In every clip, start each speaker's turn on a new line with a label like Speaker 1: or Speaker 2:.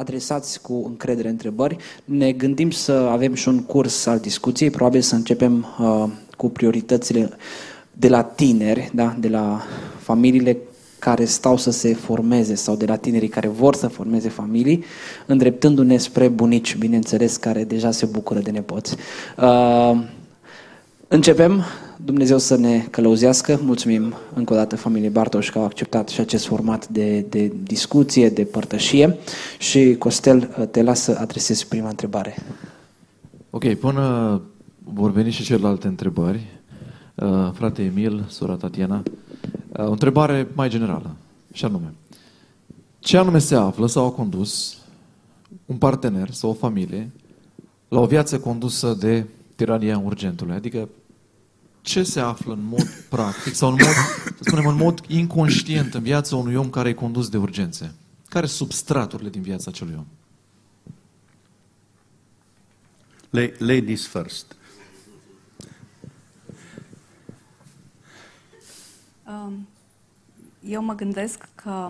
Speaker 1: adresați cu încredere întrebări. Ne gândim să avem și un curs al discuției, probabil să începem uh, cu prioritățile de la tineri, da? de la familiile care stau să se formeze sau de la tinerii care vor să formeze familii, îndreptându-ne spre bunici, bineînțeles, care deja se bucură de nepoți. Uh, începem. Dumnezeu să ne călăuzească. Mulțumim încă o dată familiei Bartoș că au acceptat și acest format de, de discuție, de părtășie. Și Costel, te las să adresezi prima întrebare.
Speaker 2: Ok, până vor veni și celelalte întrebări, uh, frate Emil, sora Tatiana, uh, o întrebare mai generală, și anume, ce anume se află sau a condus un partener sau o familie la o viață condusă de tirania urgentului? Adică ce se află în mod practic sau în mod, să spunem, în mod inconștient în viața unui om care e condus de urgențe? Care sunt substraturile din viața acelui om?
Speaker 3: Ladies first.
Speaker 4: Um, eu mă gândesc că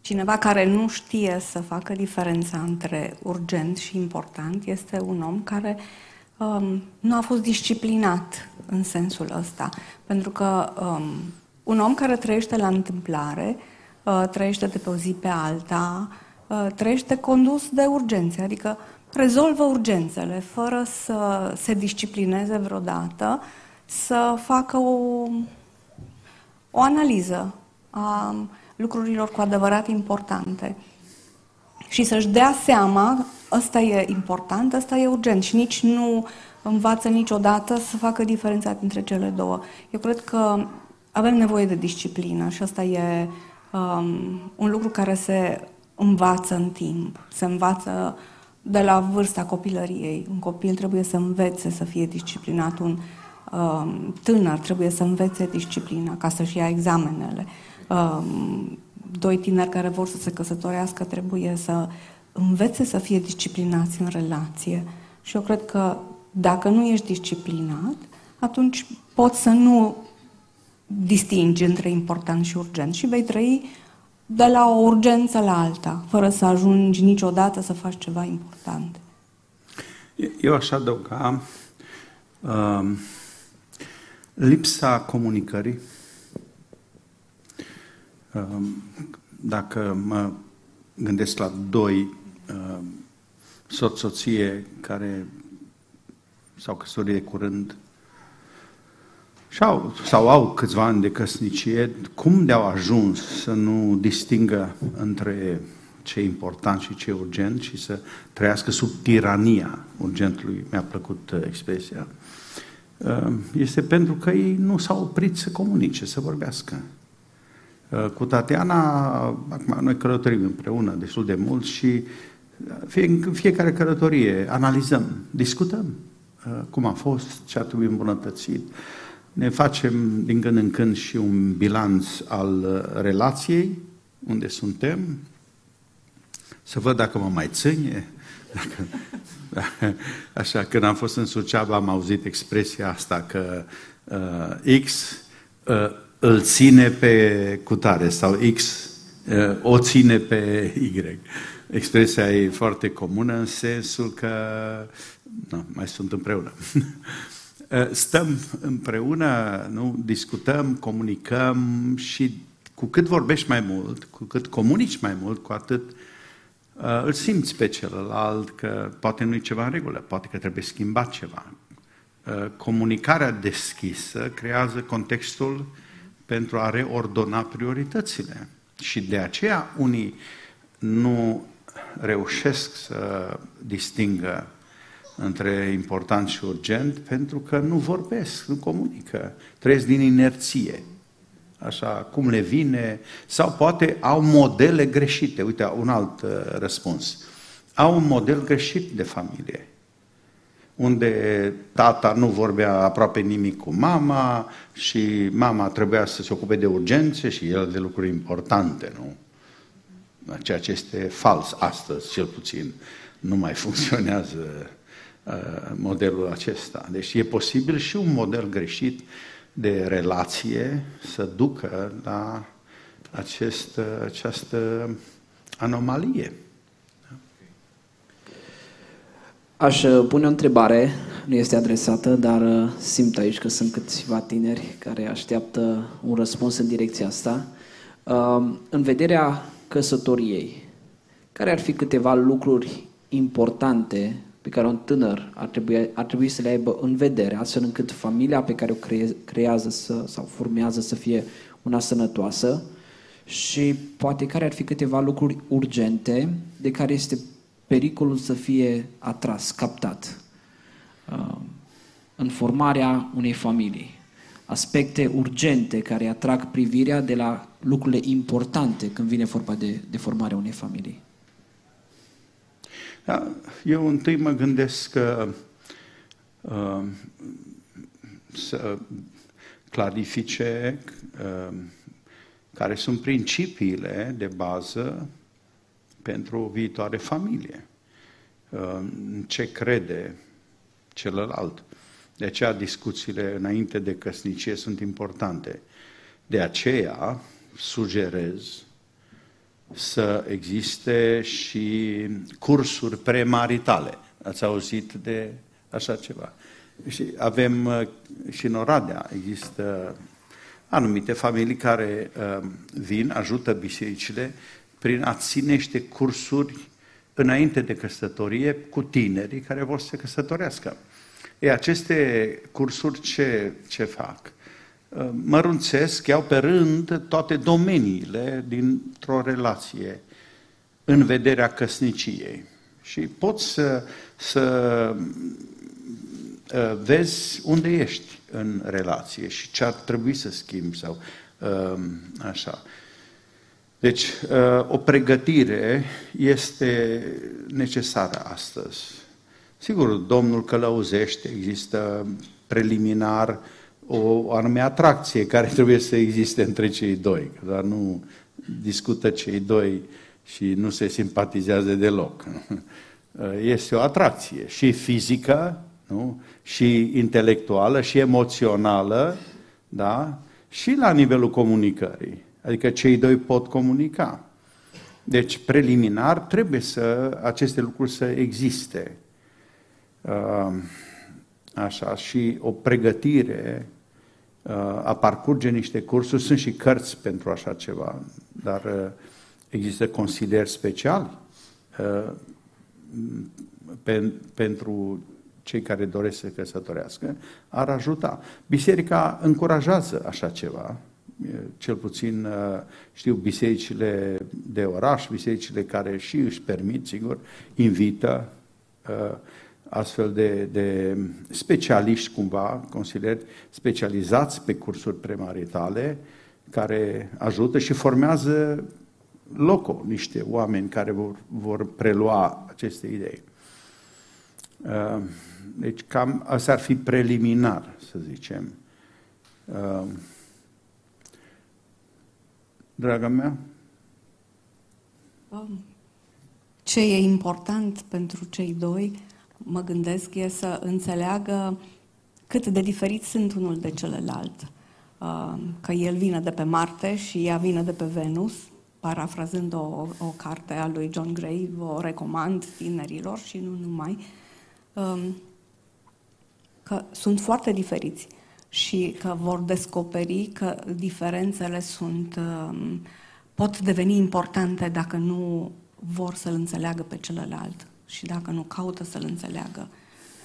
Speaker 4: cineva care nu știe să facă diferența între urgent și important este un om care um, nu a fost disciplinat în sensul ăsta. Pentru că um, un om care trăiește la întâmplare, uh, trăiește de pe o zi pe alta, uh, trăiește condus de urgențe, adică rezolvă urgențele fără să se disciplineze vreodată, să facă o, o analiză a lucrurilor cu adevărat importante și să-și dea seama, ăsta e important, ăsta e urgent și nici nu învață niciodată să facă diferența dintre cele două. Eu cred că avem nevoie de disciplină și asta e um, un lucru care se învață în timp, se învață de la vârsta copilăriei. Un copil trebuie să învețe să fie disciplinat, un um, tânăr trebuie să învețe disciplina ca să-și ia examenele. Um, doi tineri care vor să se căsătorească trebuie să învețe să fie disciplinați în relație. Și eu cred că dacă nu ești disciplinat, atunci poți să nu distingi între important și urgent și vei trăi de la o urgență la alta, fără să ajungi niciodată să faci ceva important.
Speaker 3: Eu aș adăuga uh, lipsa comunicării. Uh, dacă mă gândesc la doi uh, soț-soție care s-au căsătorit de curând și au, sau au câțiva ani de căsnicie, cum de-au ajuns să nu distingă între ce e important și ce e urgent și să trăiască sub tirania urgentului, mi-a plăcut uh, expresia, uh, este pentru că ei nu s-au oprit să comunice, să vorbească. Uh, cu Tatiana, acum noi călătorim împreună destul de mult și fie, fiecare călătorie analizăm, discutăm cum a fost, ce ar trebui îmbunătățit, ne facem din când în când și un bilanț al uh, relației, unde suntem, să văd dacă mă mai ține. Dacă, așa, când am fost în Suceava am auzit expresia asta că uh, X uh, îl ține pe cutare sau X uh, o ține pe Y. Expresia e foarte comună în sensul că nu, mai sunt împreună. Eh, stăm împreună, nu? discutăm, comunicăm și cu cât vorbești mai mult, cu cât comunici mai mult, cu atât uh, îl simți pe celălalt că poate nu e ceva în regulă, poate că trebuie schimbat ceva. Uh, comunicarea deschisă creează contextul pentru a reordona prioritățile. Și de aceea unii nu reușesc să distingă între important și urgent, pentru că nu vorbesc, nu comunică, trăiesc din inerție, așa cum le vine, sau poate au modele greșite. Uite, un alt uh, răspuns. Au un model greșit de familie, unde tata nu vorbea aproape nimic cu mama și mama trebuia să se ocupe de urgențe și el de lucruri importante, nu? Ceea ce este fals astăzi, cel puțin, nu mai funcționează Uh, modelul acesta. Deci e posibil și un model greșit de relație să ducă la acest, această anomalie.
Speaker 1: Aș uh, pune o întrebare, nu este adresată, dar uh, simt aici că sunt câțiva tineri care așteaptă un răspuns în direcția asta. Uh, în vederea căsătoriei, care ar fi câteva lucruri importante pe care un tânăr ar trebui, ar trebui să le aibă în vedere, astfel încât familia pe care o cre, creează să, sau formează să fie una sănătoasă și poate care ar fi câteva lucruri urgente de care este pericolul să fie atras, captat uh, în formarea unei familii. Aspecte urgente care atrag privirea de la lucrurile importante când vine vorba de, de formarea unei familii.
Speaker 3: Da, eu întâi mă gândesc că uh, să clarifice uh, care sunt principiile de bază pentru o viitoare familie. Uh, ce crede celălalt. De aceea discuțiile înainte de căsnicie sunt importante. De aceea sugerez să existe și cursuri premaritale. Ați auzit de așa ceva? Și avem uh, și în Oradea, există anumite familii care uh, vin, ajută bisericile prin a ține niște cursuri înainte de căsătorie cu tinerii care vor să se căsătorească. E, aceste cursuri ce, ce fac? Uh, mărunțesc, iau pe rând toate domeniile dintr-o relație în vederea căsniciei. Și poți să, să uh, vezi unde ești în relație și ce ar trebui să schimbi sau uh, așa. Deci, o pregătire este necesară astăzi. Sigur, Domnul călăuzește, există preliminar o anume atracție care trebuie să existe între cei doi, dar nu discută cei doi și nu se simpatizează deloc. Este o atracție și fizică, nu? și intelectuală, și emoțională, da? și la nivelul comunicării. Adică cei doi pot comunica. Deci, preliminar, trebuie să aceste lucruri să existe. Așa, și o pregătire a parcurge niște cursuri, sunt și cărți pentru așa ceva, dar uh, există consilieri speciali uh, pentru cei care doresc să căsătorească, ar ajuta. Biserica încurajează așa ceva, cel puțin uh, știu bisericile de oraș, bisericile care și își permit, sigur, invită astfel de, de specialiști, cumva, consilieri specializați pe cursuri premaritale, care ajută și formează loco niște oameni care vor, vor prelua aceste idei. Uh, deci cam asta ar fi preliminar, să zicem. Uh, draga mea?
Speaker 4: Um, ce e important pentru cei doi mă gândesc, e să înțeleagă cât de diferiți sunt unul de celălalt. Uh, că el vine de pe Marte și ea vine de pe Venus, parafrazând o, o carte a lui John Gray, o recomand tinerilor și nu numai, um, că sunt foarte diferiți și că vor descoperi că diferențele sunt, um, pot deveni importante dacă nu vor să-l înțeleagă pe celălalt și dacă nu caută să-l înțeleagă.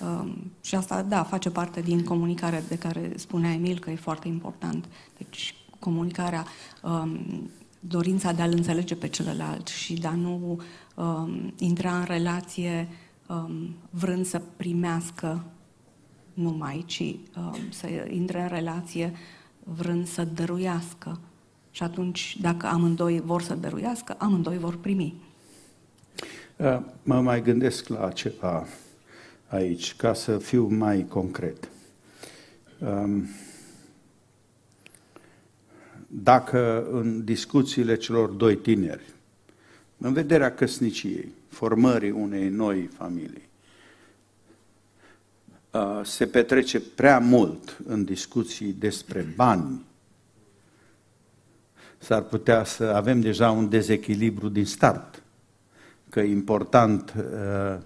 Speaker 4: Um, și asta, da, face parte din comunicarea de care spunea Emil că e foarte important. Deci, comunicarea, um, dorința de a-l înțelege pe celălalt și de a nu um, intra în relație um, vrând să primească numai, ci um, să intre în relație vrând să dăruiască. Și atunci, dacă amândoi vor să dăruiască, amândoi vor primi.
Speaker 3: Uh, mă mai gândesc la ceva aici, ca să fiu mai concret. Um, dacă în discuțiile celor doi tineri, în vederea căsniciei, formării unei noi familii, uh, se petrece prea mult în discuții despre bani, s-ar putea să avem deja un dezechilibru din start că e important uh,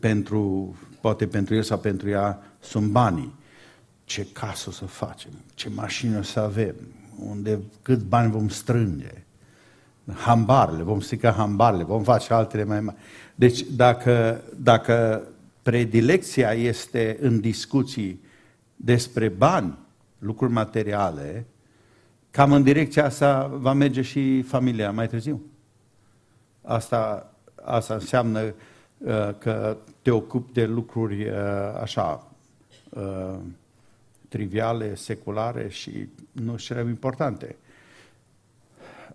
Speaker 3: pentru, poate pentru el sau pentru ea, sunt banii. Ce casă o să facem, ce mașină o să avem, unde, cât bani vom strânge, hambarele, vom strica hambarele, vom face altele mai mari. Deci dacă, dacă predilecția este în discuții despre bani, lucruri materiale, cam în direcția asta va merge și familia mai târziu. Asta, asta înseamnă uh, că te ocupi de lucruri uh, așa uh, triviale, seculare și nu cele importante.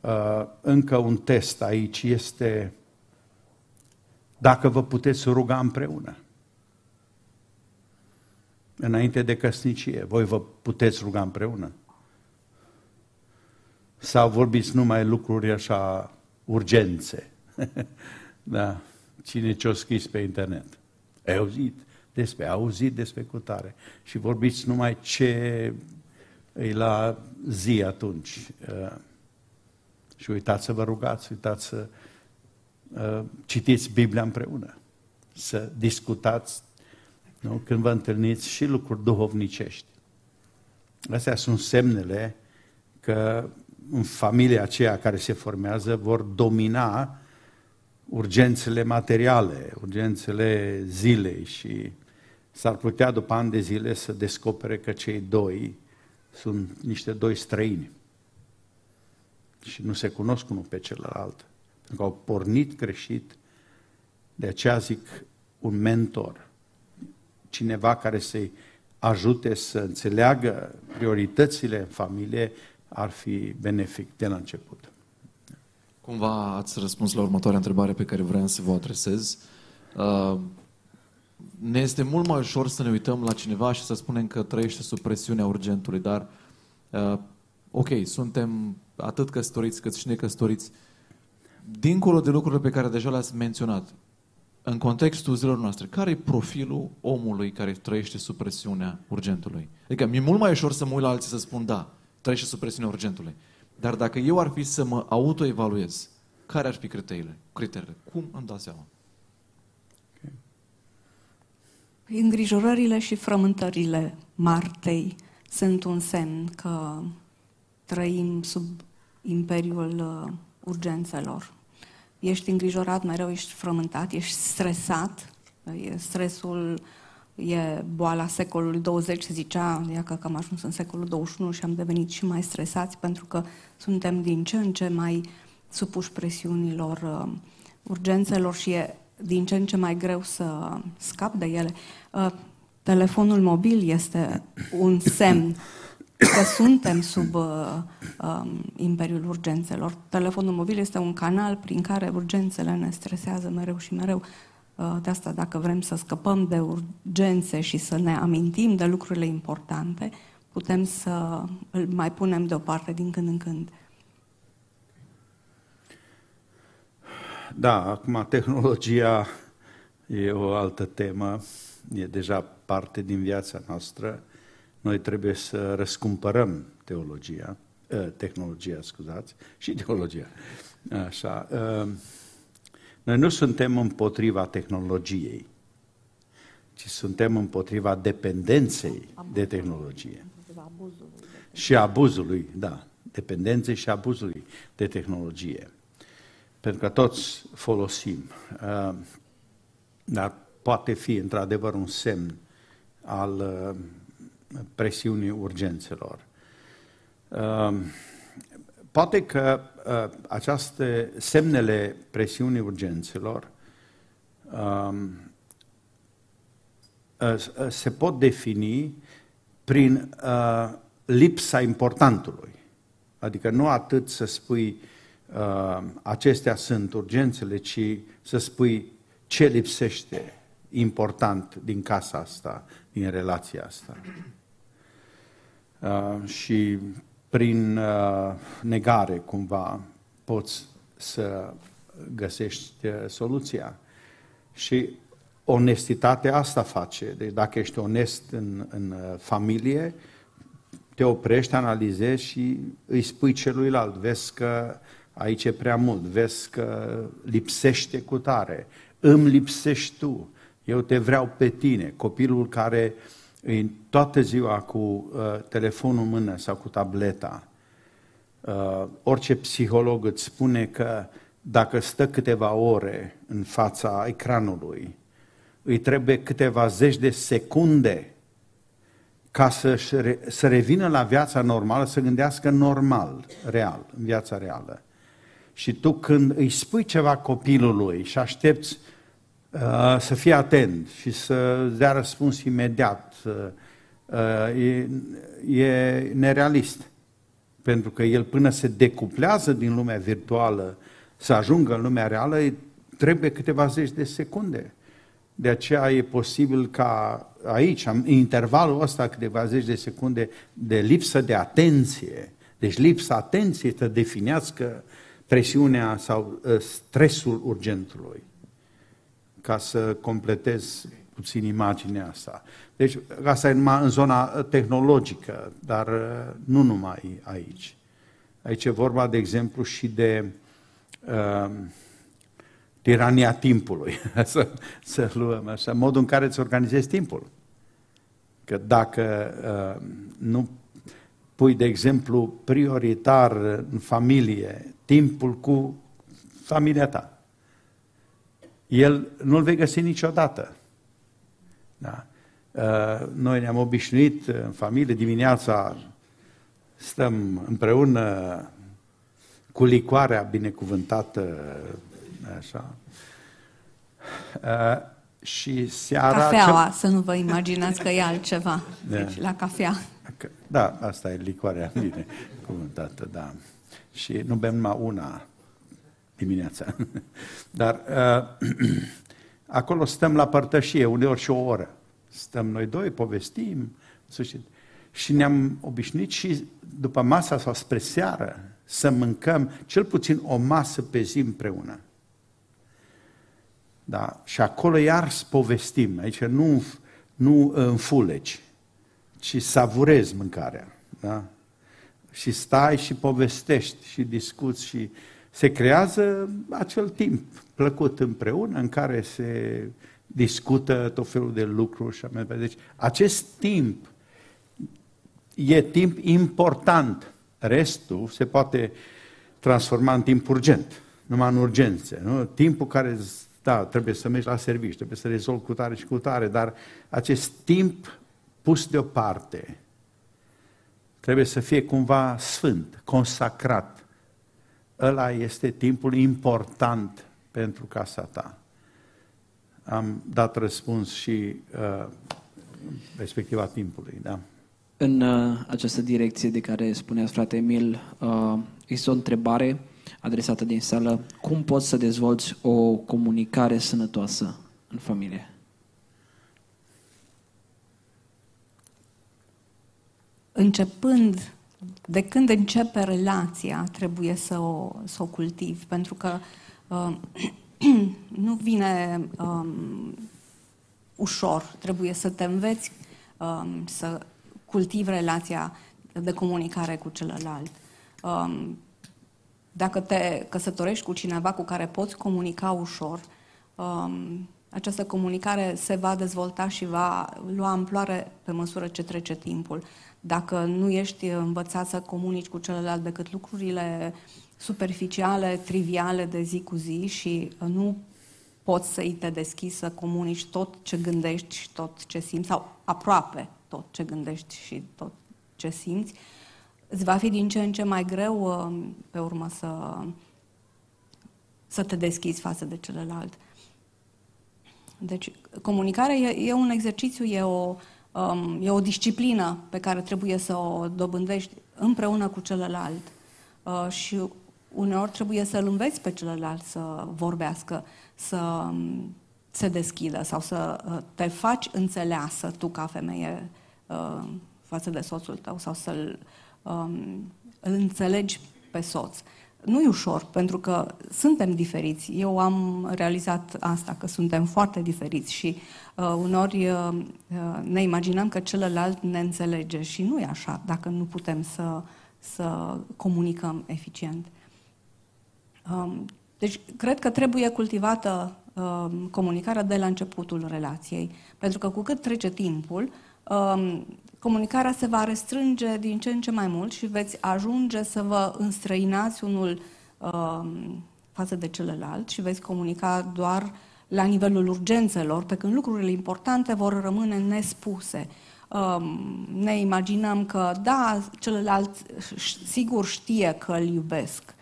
Speaker 3: Uh, încă un test aici este dacă vă puteți ruga împreună. Înainte de căsnicie, voi vă puteți ruga împreună? Sau vorbiți numai lucruri așa, urgențe? da. Cine ce-o scris pe internet? Ai auzit despre, ai auzit despre cutare. Și vorbiți numai ce e la zi atunci. Uh, și uitați să vă rugați, uitați să uh, citiți Biblia împreună, să discutați nu? când vă întâlniți și lucruri duhovnicești. Astea sunt semnele că în familia aceea care se formează vor domina urgențele materiale, urgențele zilei și s-ar putea după ani de zile să descopere că cei doi sunt niște doi străini și nu se cunosc unul pe celălalt, pentru că au pornit greșit, de aceea zic un mentor, cineva care să-i ajute să înțeleagă prioritățile în familie, ar fi benefic de la început.
Speaker 2: Cumva ați răspuns la următoarea întrebare pe care vreau să vă adresez. Uh, ne este mult mai ușor să ne uităm la cineva și să spunem că trăiește sub presiunea urgentului, dar uh, ok, suntem atât căsătoriți cât și necăsătoriți, dincolo de lucrurile pe care deja le-ați menționat, în contextul zilor noastre, care e profilul omului care trăiește sub presiunea urgentului? Adică mi-e mult mai ușor să mă uit la alții să spun, da, trăiește sub presiunea urgentului. Dar dacă eu ar fi să mă autoevaluez, care ar fi criteriile? criteriile? Cum îmi dau seama?
Speaker 4: Îngrijorările și frământările Martei sunt un semn că trăim sub imperiul uh, urgențelor. Ești îngrijorat, mereu ești frământat, ești stresat, e stresul e boala secolului 20, se zicea, că am ajuns în secolul 21 și am devenit și mai stresați pentru că suntem din ce în ce mai supuși presiunilor, uh, urgențelor și e din ce în ce mai greu să scap de ele. Uh, telefonul mobil este un semn că suntem sub uh, um, imperiul urgențelor. Telefonul mobil este un canal prin care urgențele ne stresează mereu și mereu. Uh, de asta, dacă vrem să scăpăm de urgențe și să ne amintim de lucrurile importante, putem să îl mai punem deoparte din când în când.
Speaker 3: Da, acum tehnologia e o altă temă, e deja parte din viața noastră noi trebuie să răscumpărăm teologia, ă, tehnologia, scuzați, și teologia. Așa. Ă, noi nu suntem împotriva tehnologiei, ci suntem împotriva dependenței de tehnologie. Și abuzului, da, dependenței și abuzului de tehnologie. Pentru că toți folosim. Ă, dar poate fi într-adevăr un semn al presiunii urgențelor. Um, poate că uh, aceste semnele presiunii urgențelor um, uh, uh, se pot defini prin lipsa importantului. Adică nu atât să spui acestea sunt urgențele, ci să spui ce lipsește important din casa asta, din relația asta. Uh, și prin uh, negare cumva poți să găsești uh, soluția. Și onestitatea asta face. Deci dacă ești onest în, în familie, te oprești, analizezi și îi spui celuilalt. Vezi că aici e prea mult, vezi că lipsește cu tare. îmi lipsești tu, eu te vreau pe tine. Copilul care e toată ziua cu uh, telefonul în mână sau cu tableta, uh, orice psiholog îți spune că dacă stă câteva ore în fața ecranului, îi trebuie câteva zeci de secunde ca să, să revină la viața normală, să gândească normal, real, în viața reală. Și tu când îi spui ceva copilului și aștepți uh, să fii atent și să dea răspuns imediat, uh, e, e nerealist. Pentru că el până se decuplează din lumea virtuală să ajungă în lumea reală, trebuie câteva zeci de secunde. De aceea e posibil ca aici, în intervalul ăsta, câteva zeci de secunde de lipsă de atenție, deci lipsa atenției să definească presiunea sau ă, stresul urgentului, ca să completez puțin imaginea asta. Deci asta e numai în zona tehnologică, dar ă, nu numai aici. Aici e vorba, de exemplu, și de uh, tirania timpului, să, să luăm așa, modul în care îți organizezi timpul. Că dacă uh, nu pui, de exemplu, prioritar în familie timpul cu familia ta, el nu-l vei găsi niciodată. Da. Uh, noi ne-am obișnuit în familie dimineața, stăm împreună cu licoarea binecuvântată Așa. Uh, și seara...
Speaker 4: Cafeaua, cel... să nu vă imaginați că e altceva. Da. Deci, la cafea.
Speaker 3: Da, asta e licoarea bine cuvântată, da. Și nu bem numai una dimineața. Dar uh, acolo stăm la părtășie, uneori și o oră. Stăm noi doi, povestim, sfârșit. Și ne-am obișnuit și după masa sau spre seară să mâncăm cel puțin o masă pe zi împreună. Da? Și acolo iar povestim, aici nu, nu înfuleci, ci savurezi mâncarea. Da? Și stai și povestești și discuți și se creează acel timp plăcut împreună în care se discută tot felul de lucruri și așa Deci acest timp e timp important. Restul se poate transforma în timp urgent, numai în urgențe. Nu? Timpul care da, trebuie să mergi la serviciu, trebuie să rezolvi cu tare și cu tare, dar acest timp pus deoparte trebuie să fie cumva sfânt, consacrat. Ăla este timpul important pentru casa ta. Am dat răspuns și uh, respectiva timpului, da?
Speaker 1: În uh, această direcție de care spunea frate Emil, uh, este o întrebare adresată din sală, cum poți să dezvolți o comunicare sănătoasă în familie?
Speaker 4: Începând, de când începe relația, trebuie să o, să o cultivi, pentru că uh, nu vine um, ușor, trebuie să te înveți um, să cultivi relația de comunicare cu celălalt. Um, dacă te căsătorești cu cineva cu care poți comunica ușor, um, această comunicare se va dezvolta și va lua amploare pe măsură ce trece timpul. Dacă nu ești învățat să comunici cu celălalt decât lucrurile superficiale, triviale de zi cu zi și nu poți să-i te deschizi să comunici tot ce gândești și tot ce simți, sau aproape tot ce gândești și tot ce simți, uh, îți va fi din ce în ce mai greu uh, pe urmă să, să te deschizi față de celălalt. Deci, comunicarea e, e un exercițiu, e o, um, e o disciplină pe care trebuie să o dobândești împreună cu celălalt. Uh, și uneori trebuie să-l înveți pe celălalt să vorbească, să um, se deschidă sau să uh, te faci înțeleasă tu ca femeie uh, față de soțul tău sau să-l um, îl înțelegi pe soț. Nu e ușor, pentru că suntem diferiți. Eu am realizat asta, că suntem foarte diferiți și uh, unori uh, uh, ne imaginăm că celălalt ne înțelege și nu e așa, dacă nu putem să, să comunicăm eficient. Um, deci, cred că trebuie cultivată uh, comunicarea de la începutul relației. Pentru că cu cât trece timpul, uh, comunicarea se va restrânge din ce în ce mai mult și veți ajunge să vă înstrăinați unul uh, față de celălalt și veți comunica doar la nivelul urgențelor, pe când lucrurile importante vor rămâne nespuse. Um, ne imaginăm că, da, celălalt sigur știe că îl iubesc,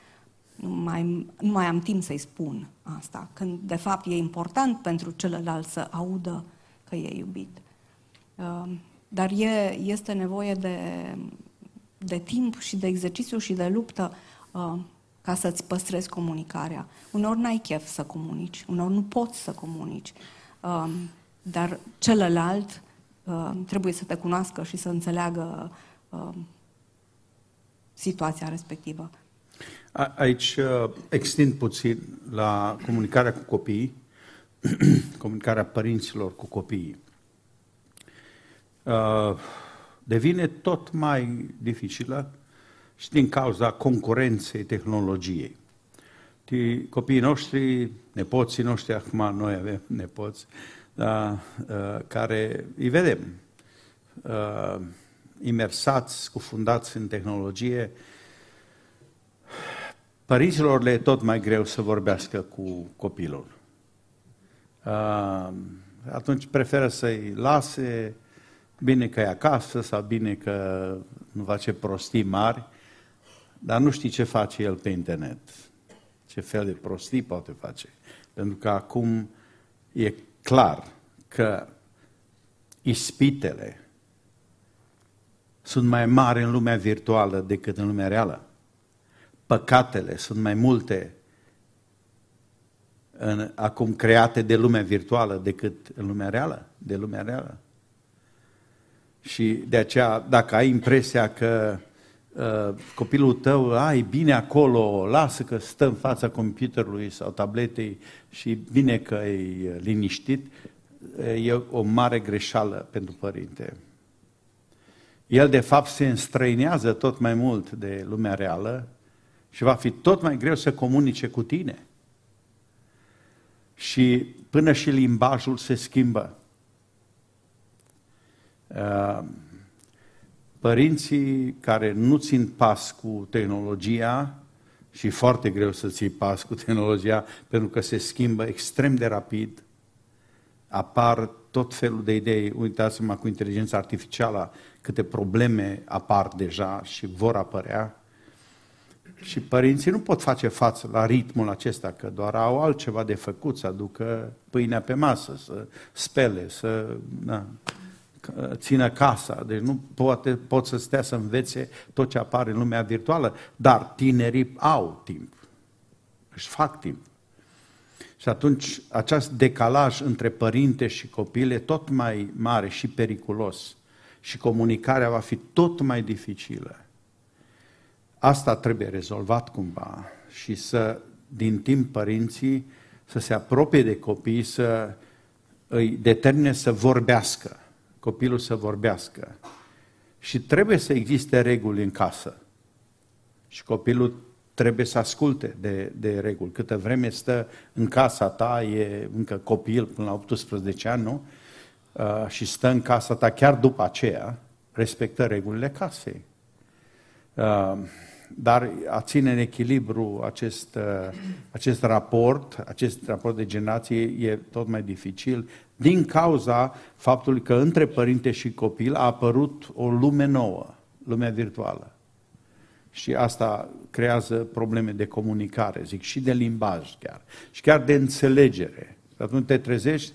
Speaker 4: nu mai, nu mai am timp să-i spun asta, când de fapt e important pentru celălalt să audă că e iubit. Um, dar e, este nevoie de, de timp și de exercițiu și de luptă uh, ca să-ți păstrezi comunicarea. Uneori n-ai chef să comunici, uneori nu poți să comunici, uh, dar celălalt uh, trebuie să te cunoască și să înțeleagă uh, situația respectivă.
Speaker 3: A, aici uh, extind puțin la comunicarea cu copiii, comunicarea părinților cu copiii. Uh, devine tot mai dificilă și din cauza concurenței tehnologiei. Copiii noștri, nepoții noștri, acum noi avem nepoți, da, uh, care îi vedem uh, imersați, scufundați în tehnologie, părinților le e tot mai greu să vorbească cu copilul. Atunci preferă să-i lase, Bine că e acasă sau bine că nu face prostii mari, dar nu știi ce face el pe internet. Ce fel de prostii poate face. Pentru că acum e clar că ispitele sunt mai mari în lumea virtuală decât în lumea reală. Păcatele sunt mai multe în, acum create de lumea virtuală decât în lumea reală, de lumea reală. Și de aceea, dacă ai impresia că uh, copilul tău, ai bine acolo, lasă că stă în fața computerului sau tabletei și bine că e liniștit, e o mare greșeală pentru părinte. El, de fapt, se înstrăinează tot mai mult de lumea reală și va fi tot mai greu să comunice cu tine. Și până și limbajul se schimbă. Uh, părinții care nu țin pas cu tehnologia, și e foarte greu să ții pas cu tehnologia, pentru că se schimbă extrem de rapid, apar tot felul de idei. Uitați-mă cu inteligența artificială câte probleme apar deja și vor apărea. Și părinții nu pot face față la ritmul acesta, că doar au altceva de făcut, să aducă pâinea pe masă, să spele, să... Da țină casa, deci nu poate, pot să stea să învețe tot ce apare în lumea virtuală, dar tinerii au timp, își fac timp. Și atunci acest decalaj între părinte și copil e tot mai mare și periculos și comunicarea va fi tot mai dificilă. Asta trebuie rezolvat cumva și să, din timp, părinții să se apropie de copii, să îi determine să vorbească copilul să vorbească. Și trebuie să existe reguli în casă. Și copilul trebuie să asculte de, de reguli. Câtă vreme stă în casa ta, e încă copil până la 18 ani, nu? Uh, și stă în casa ta chiar după aceea, respectă regulile casei. Uh, dar a ține în echilibru acest, uh, acest raport, acest raport de generație e tot mai dificil din cauza faptului că între părinte și copil a apărut o lume nouă, lumea virtuală. Și asta creează probleme de comunicare, zic, și de limbaj chiar, și chiar de înțelegere. Atunci te trezești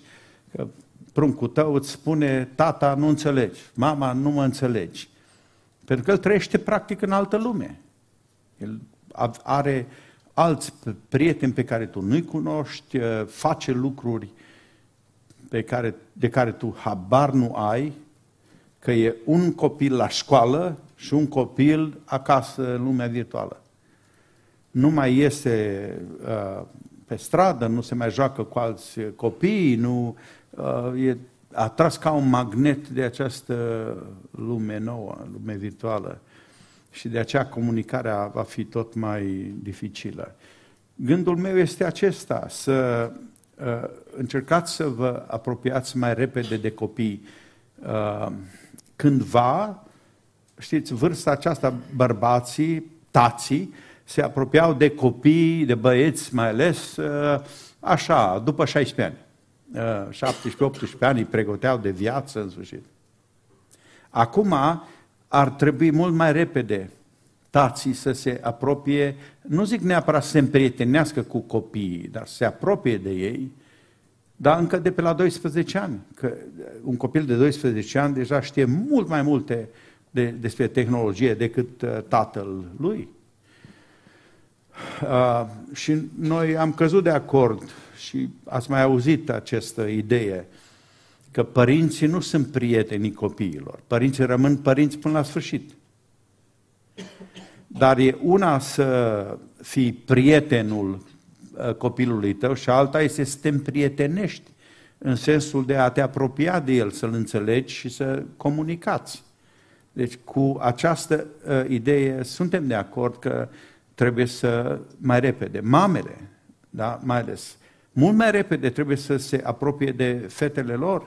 Speaker 3: că pruncul tău îți spune, tata, nu înțelegi, mama, nu mă înțelegi. Pentru că el trăiește practic în altă lume. El are alți prieteni pe care tu nu-i cunoști, face lucruri pe care, de care tu habar nu ai, că e un copil la școală și un copil acasă în lumea virtuală. Nu mai iese uh, pe stradă, nu se mai joacă cu alți copii, nu uh, e atras ca un magnet de această lume nouă, lume virtuală. Și de aceea comunicarea va fi tot mai dificilă. Gândul meu este acesta, să uh, încercați să vă apropiați mai repede de copii. Uh, cândva, știți, vârsta aceasta, bărbații, tații, se apropiau de copii, de băieți mai ales, uh, așa, după 16 ani. 17-18 ani îi pregăteau de viață în sfârșit. Acum ar trebui mult mai repede tații să se apropie, nu zic neapărat să se împrietenească cu copiii, dar să se apropie de ei, dar încă de pe la 12 ani. Că un copil de 12 ani deja știe mult mai multe de, despre tehnologie decât uh, tatăl lui. Uh, și noi am căzut de acord și ați mai auzit această idee că părinții nu sunt prietenii copiilor. Părinții rămân părinți până la sfârșit. Dar e una să fii prietenul uh, copilului tău și alta este să te împrietenești în sensul de a te apropia de el, să-l înțelegi și să comunicați. Deci cu această uh, idee suntem de acord că trebuie să mai repede, mamele, da, mai ales, mult mai repede trebuie să se apropie de fetele lor.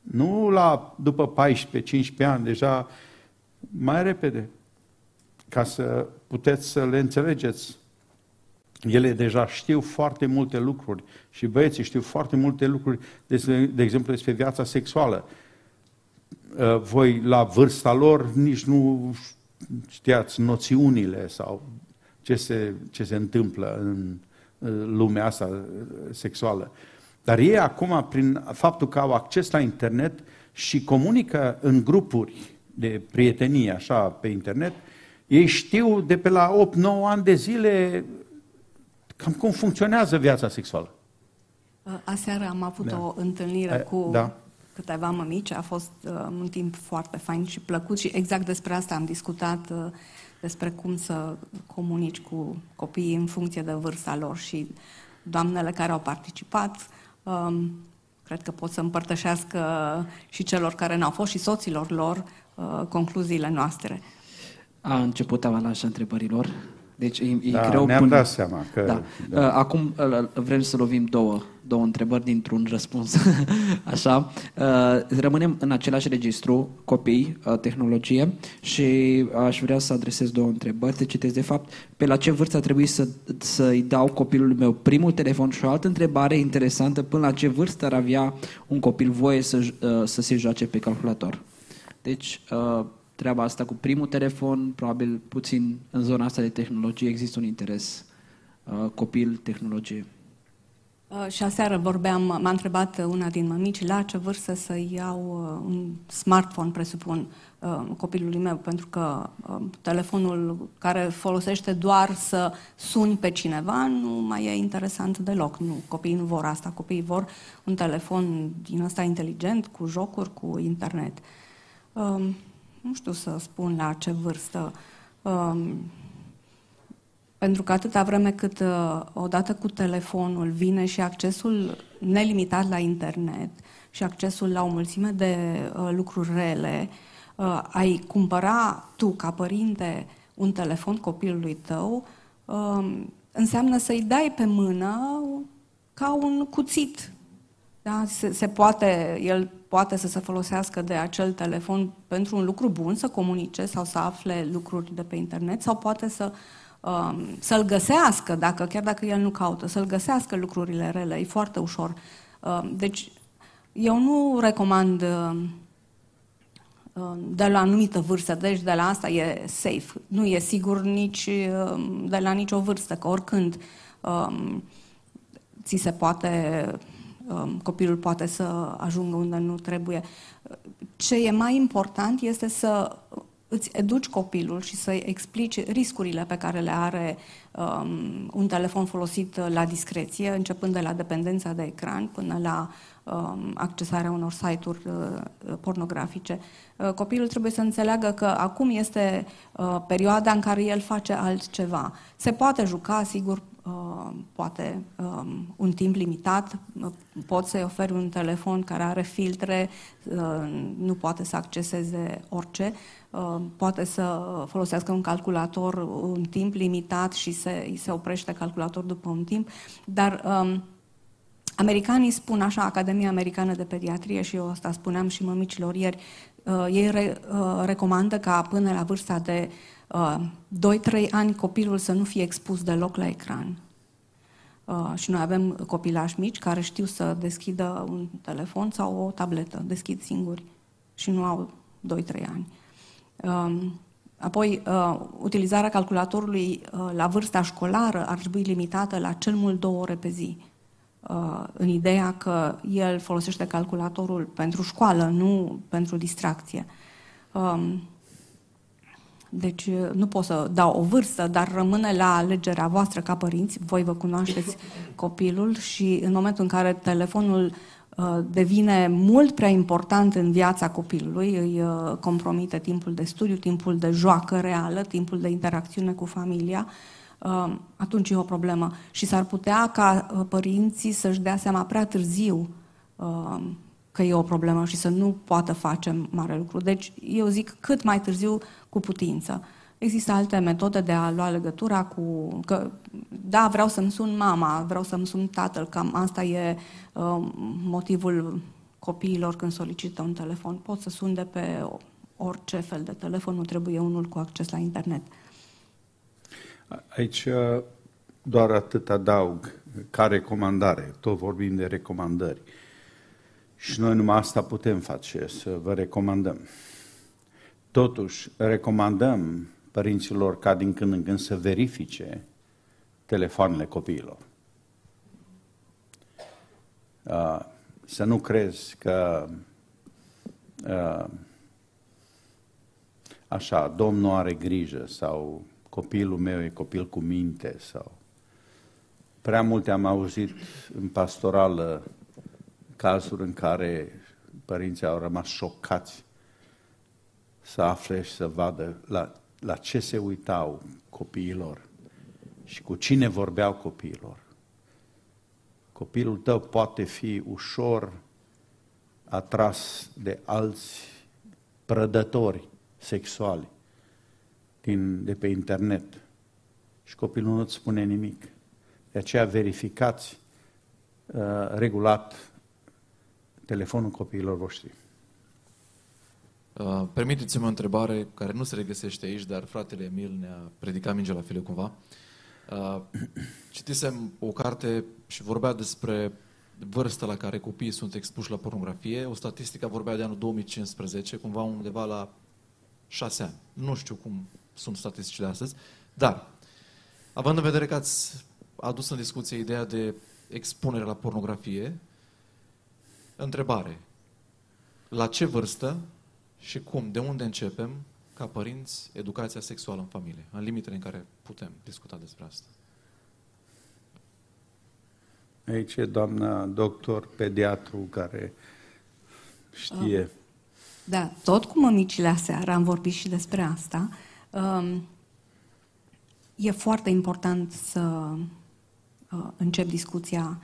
Speaker 3: Nu la după 14-15 ani, deja mai repede ca să puteți să le înțelegeți. Ele deja știu foarte multe lucruri și băieții știu foarte multe lucruri, despre, de exemplu, despre viața sexuală. Uh, voi, la vârsta lor, nici nu știați noțiunile sau ce se, ce se întâmplă în lumea asta uh, sexuală. Dar ei acum, prin faptul că au acces la internet și comunică în grupuri de prietenie, așa, pe internet, ei știu de pe la 8-9 ani de zile cam cum funcționează viața sexuală.
Speaker 4: Aseară am avut da. o întâlnire cu da. câteva mămici, a fost uh, un timp foarte fain și plăcut și exact despre asta am discutat, uh, despre cum să comunici cu copiii în funcție de vârsta lor și doamnele care au participat, um, cred că pot să împărtășească și celor care n-au fost și soților lor uh, concluziile noastre.
Speaker 1: A început avalanșa întrebărilor. Deci e, e
Speaker 3: da,
Speaker 1: greu
Speaker 3: ne-am
Speaker 1: până...
Speaker 3: dat seama că...
Speaker 1: Da. Da. Uh, acum uh, vrem să lovim două, două întrebări dintr-un răspuns. Așa. Uh, rămânem în același registru, copii, tehnologie și aș vrea să adresez două întrebări. Te citesc de fapt. Pe la ce vârstă trebuie să, să-i dau copilului meu primul telefon și o altă întrebare interesantă. Până la ce vârstă ar avea un copil voie să, să se joace pe calculator? Deci, treaba asta cu primul telefon, probabil puțin în zona asta de tehnologie există un interes uh, copil, tehnologie.
Speaker 4: Uh, și aseară vorbeam, m-a întrebat una din mămici la ce vârstă să iau uh, un smartphone, presupun, uh, copilului meu, pentru că uh, telefonul care folosește doar să suni pe cineva nu mai e interesant deloc. Nu, copiii nu vor asta, copiii vor un telefon din ăsta inteligent, cu jocuri, cu internet. Uh, nu știu să spun la ce vârstă, um, pentru că atâta vreme cât uh, odată cu telefonul vine și accesul nelimitat la internet și accesul la o mulțime de uh, lucruri rele, uh, ai cumpăra tu ca părinte un telefon copilului tău, uh, înseamnă să-i dai pe mână ca un cuțit. Da? Se, se poate, el poate să se folosească de acel telefon pentru un lucru bun, să comunice sau să afle lucruri de pe internet, sau poate să um, să-l găsească, dacă, chiar dacă el nu caută, să-l găsească lucrurile rele, e foarte ușor. Um, deci, eu nu recomand um, um, de la anumită vârstă, deci de la asta e safe. Nu e sigur nici um, de la nicio vârstă, că oricând um, ți se poate Um, copilul poate să ajungă unde nu trebuie. Ce e mai important este să îți educi copilul și să-i explici riscurile pe care le are um, un telefon folosit la discreție, începând de la dependența de ecran până la um, accesarea unor site-uri uh, pornografice. Uh, copilul trebuie să înțeleagă că acum este uh, perioada în care el face altceva. Se poate juca, sigur, Uh, poate um, un timp limitat, uh, poți să-i oferi un telefon care are filtre, uh, nu poate să acceseze orice, uh, poate să folosească un calculator un timp limitat și se, se oprește calculator după un timp, dar um, americanii spun așa, Academia Americană de Pediatrie, și eu asta spuneam și mămicilor ieri, uh, ei re, uh, recomandă ca până la vârsta de uh, 2-3 ani copilul să nu fie expus deloc la ecran. Uh, și noi avem copilași mici care știu să deschidă un telefon sau o tabletă, deschid singuri și nu au 2-3 ani. Uh, apoi, uh, utilizarea calculatorului uh, la vârsta școlară ar trebui limitată la cel mult două ore pe zi. Uh, în ideea că el folosește calculatorul pentru școală, nu pentru distracție. Um, deci uh, nu pot să dau o vârstă, dar rămâne la alegerea voastră ca părinți. Voi vă cunoașteți copilul și în momentul în care telefonul uh, devine mult prea important în viața copilului, îi compromite timpul de studiu, timpul de joacă reală, timpul de interacțiune cu familia, Um, atunci e o problemă. Și s-ar putea ca uh, părinții să-și dea seama prea târziu um, că e o problemă și să nu poată face mare lucru. Deci eu zic cât mai târziu cu putință. Există alte metode de a lua legătura cu... Că, da, vreau să-mi sun mama, vreau să-mi sun tatăl, cam asta e uh, motivul copiilor când solicită un telefon. Pot să sun de pe orice fel de telefon, nu trebuie unul cu acces la internet.
Speaker 3: Aici uh, doar atât adaug ca recomandare, tot vorbim de recomandări. Și noi numai asta putem face, să vă recomandăm. Totuși, recomandăm părinților ca din când în când să verifice telefoanele copiilor. Uh, să nu crezi că uh, așa, Domnul are grijă sau copilul meu e copil cu minte sau... Prea multe am auzit în pastorală cazuri în care părinții au rămas șocați să afle și să vadă la, la ce se uitau copiilor și cu cine vorbeau copiilor. Copilul tău poate fi ușor atras de alți prădători sexuali din, de pe internet și copilul nu îți spune nimic. De aceea verificați uh, regulat telefonul copiilor voștri.
Speaker 2: Uh, permiteți-mi o întrebare care nu se regăsește aici, dar fratele Emil ne-a predicat minge la file cumva. Uh, citisem o carte și vorbea despre vârsta la care copiii sunt expuși la pornografie. O statistică vorbea de anul 2015, cumva undeva la șase ani. Nu știu cum sunt statisticile astăzi, dar, având în vedere că ați adus în discuție ideea de expunere la pornografie, întrebare, la ce vârstă și cum, de unde începem, ca părinți, educația sexuală în familie, în limitele în care putem discuta despre asta?
Speaker 3: Aici e doamna doctor pediatru care știe. Ah.
Speaker 4: Da, tot cu mămicile aseară am vorbit și despre asta. Um, e foarte important să uh, încep discuția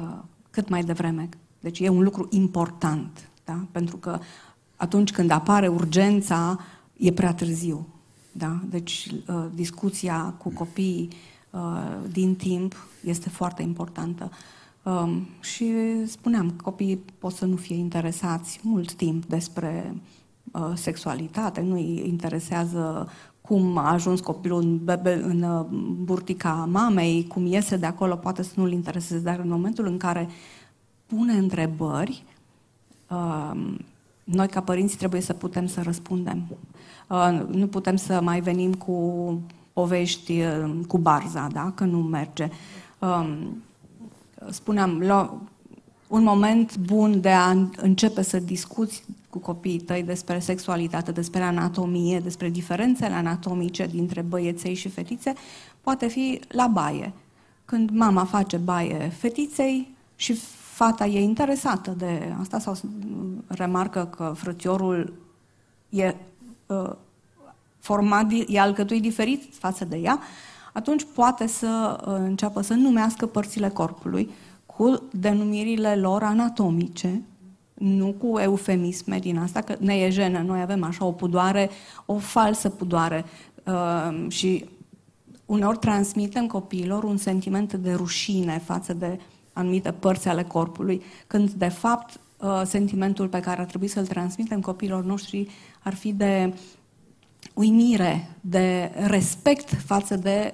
Speaker 4: uh, cât mai devreme. Deci e un lucru important, da? pentru că atunci când apare urgența, e prea târziu. Da? Deci uh, discuția cu copiii uh, din timp este foarte importantă. Um, și spuneam, copiii pot să nu fie interesați mult timp despre Uh, sexualitate, nu îi interesează cum a ajuns copilul în, bebe, în uh, burtica mamei, cum iese de acolo, poate să nu-l intereseze, dar în momentul în care pune întrebări, uh, noi ca părinți trebuie să putem să răspundem. Nu putem să mai venim cu povești cu barza, da? că nu merge. Spuneam, un moment bun de a începe să discuți cu copiii tăi despre sexualitate, despre anatomie, despre diferențele anatomice dintre băieței și fetițe, poate fi la baie. Când mama face baie fetiței și fata e interesată de asta sau remarcă că frățiorul e uh, format, e alcătuit diferit față de ea, atunci poate să uh, înceapă să numească părțile corpului cu denumirile lor anatomice, nu cu eufemisme din asta, că ne e jenă, noi avem așa o pudoare, o falsă pudoare uh, și uneori transmitem copiilor un sentiment de rușine față de anumite părți ale corpului, când de fapt uh, sentimentul pe care ar trebui să-l transmitem copiilor noștri ar fi de uimire, de respect față de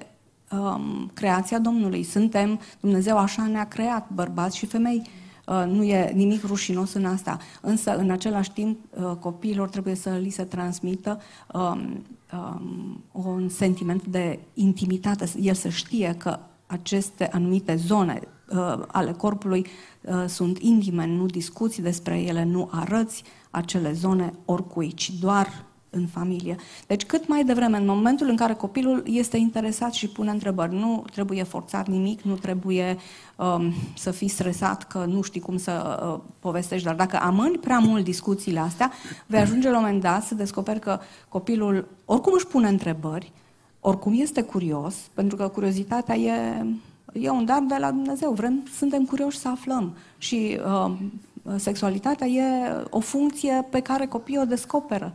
Speaker 4: um, creația Domnului. Suntem, Dumnezeu așa ne-a creat, bărbați și femei. Uh, nu e nimic rușinos în asta. Însă, în același timp, uh, copiilor trebuie să li se transmită um, um, un sentiment de intimitate. El să știe că aceste anumite zone uh, ale corpului uh, sunt intime, nu discuți despre ele, nu arăți acele zone oricui, ci doar în familie. Deci cât mai devreme, în momentul în care copilul este interesat și pune întrebări, nu trebuie forțat nimic, nu trebuie um, să fii stresat că nu știi cum să uh, povestești, dar dacă amâni prea mult discuțiile astea, vei ajunge la un moment dat să descoperi că copilul oricum își pune întrebări, oricum este curios, pentru că curiozitatea e, e un dar de la Dumnezeu. Vrem, suntem curioși să aflăm. Și uh, sexualitatea e o funcție pe care copiii o descoperă.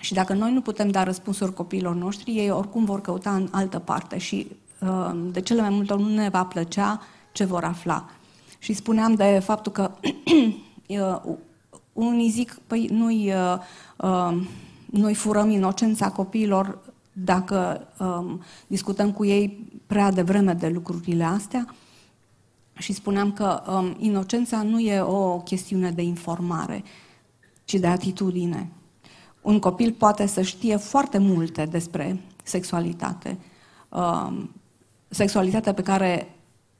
Speaker 4: Și dacă noi nu putem da răspunsuri copiilor noștri, ei oricum vor căuta în altă parte și uh, de cele mai multe ori nu ne va plăcea ce vor afla. Și spuneam de faptul că uh, unii zic, păi nu-i, uh, noi furăm inocența copiilor dacă um, discutăm cu ei prea devreme de lucrurile astea. Și spuneam că um, inocența nu e o chestiune de informare, ci de atitudine un copil poate să știe foarte multe despre sexualitate. Um, sexualitatea pe care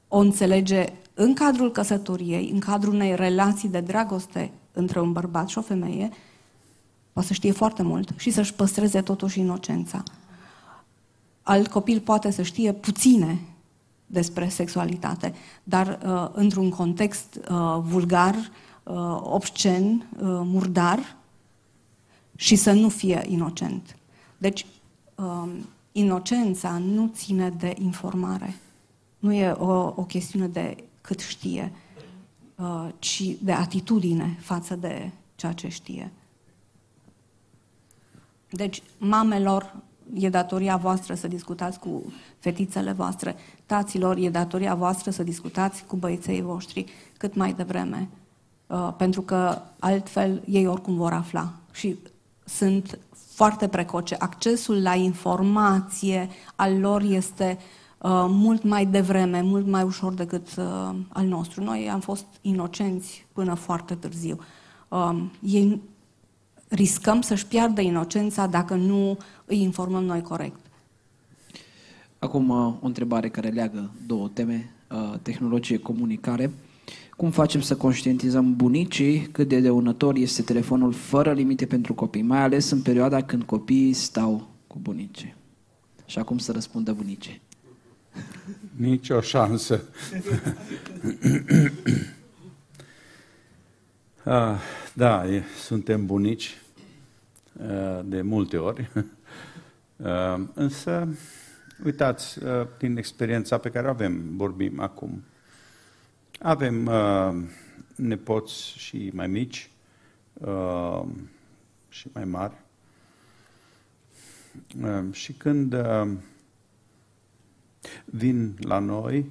Speaker 4: o înțelege în cadrul căsătoriei, în cadrul unei relații de dragoste între un bărbat și o femeie, poate să știe foarte mult și să-și păstreze totuși inocența. Alt copil poate să știe puține despre sexualitate, dar uh, într-un context uh, vulgar, uh, obscen, uh, murdar, și să nu fie inocent. Deci, um, inocența nu ține de informare. Nu e o, o chestiune de cât știe, uh, ci de atitudine față de ceea ce știe. Deci, mamelor, e datoria voastră să discutați cu fetițele voastre, taților, e datoria voastră să discutați cu băieței voștri cât mai devreme, uh, pentru că altfel ei oricum vor afla. Și sunt foarte precoce. Accesul la informație al lor este uh, mult mai devreme, mult mai ușor decât uh, al nostru. Noi am fost inocenți până foarte târziu. Uh, ei riscăm să-și piardă inocența dacă nu îi informăm noi corect.
Speaker 1: Acum uh, o întrebare care leagă două teme, uh, tehnologie, comunicare. Cum facem să conștientizăm bunicii cât de dăunător este telefonul fără limite pentru copii, mai ales în perioada când copiii stau cu bunicii? Și acum să răspundă bunicii.
Speaker 3: Nici o șansă. ah, da, e, suntem bunici uh, de multe ori. Uh, însă, uitați, uh, din experiența pe care o avem, vorbim acum, avem uh, nepoți și mai mici uh, și mai mari. Uh, și când uh, vin la noi,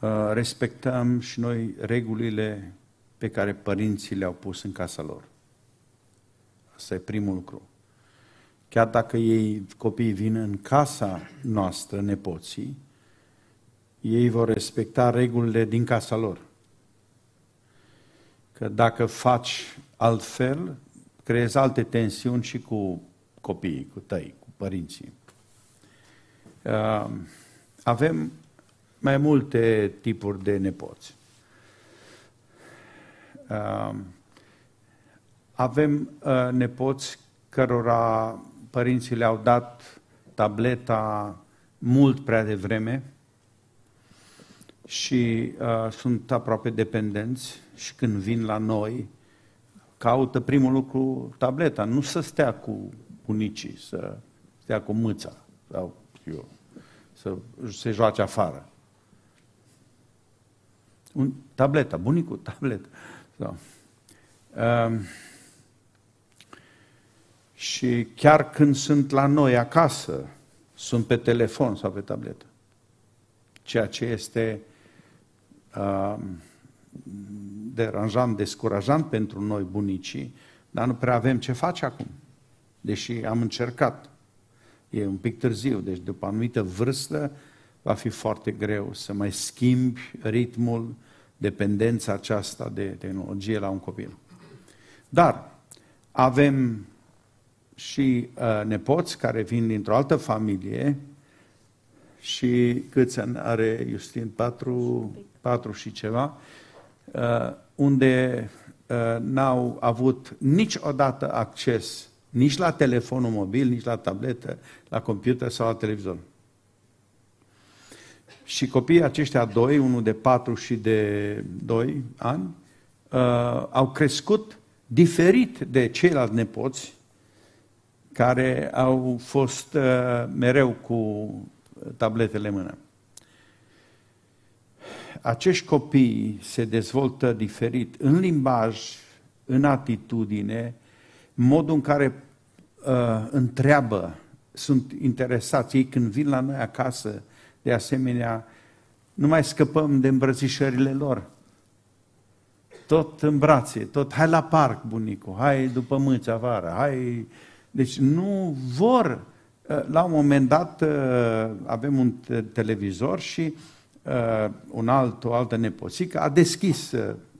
Speaker 3: uh, respectăm și noi regulile pe care părinții le-au pus în casa lor. Asta e primul lucru. Chiar dacă ei, copiii vin în casa noastră, nepoții, ei vor respecta regulile din casa lor. Că dacă faci altfel, creezi alte tensiuni și cu copiii, cu tăi, cu părinții. Uh, avem mai multe tipuri de nepoți. Uh, avem uh, nepoți cărora părinții le-au dat tableta mult prea devreme, și uh, sunt aproape dependenți și când vin la noi, caută primul lucru tableta, nu să stea cu bunicii, să stea cu mâța sau eu, să se joace afară. Un, tableta, bunicul, tableta. So. Uh, și chiar când sunt la noi acasă, sunt pe telefon sau pe tabletă. Ceea ce este uh, deranjant, descurajant pentru noi bunicii, dar nu prea avem ce face acum. Deși am încercat. E un pic târziu, deci după anumită vârstă va fi foarte greu să mai schimbi ritmul, dependența aceasta de tehnologie la un copil. Dar avem și uh, nepoți care vin dintr-o altă familie și câți ani are Justin? Patru, patru și ceva, uh, unde uh, n-au avut niciodată acces nici la telefonul mobil, nici la tabletă, la computer sau la televizor. Și copiii aceștia doi, unul de patru și de doi ani, uh, au crescut diferit de ceilalți nepoți care au fost uh, mereu cu tabletele în mână. Acești copii se dezvoltă diferit în limbaj, în atitudine, modul în care uh, întreabă, sunt interesați ei când vin la noi acasă, de asemenea, nu mai scăpăm de îmbrățișările lor. Tot în brațe, tot hai la parc, bunicu, hai după mâți afară, hai... Deci nu vor. Uh, la un moment dat uh, avem un televizor și uh, un alt, o altă nepoțică a deschis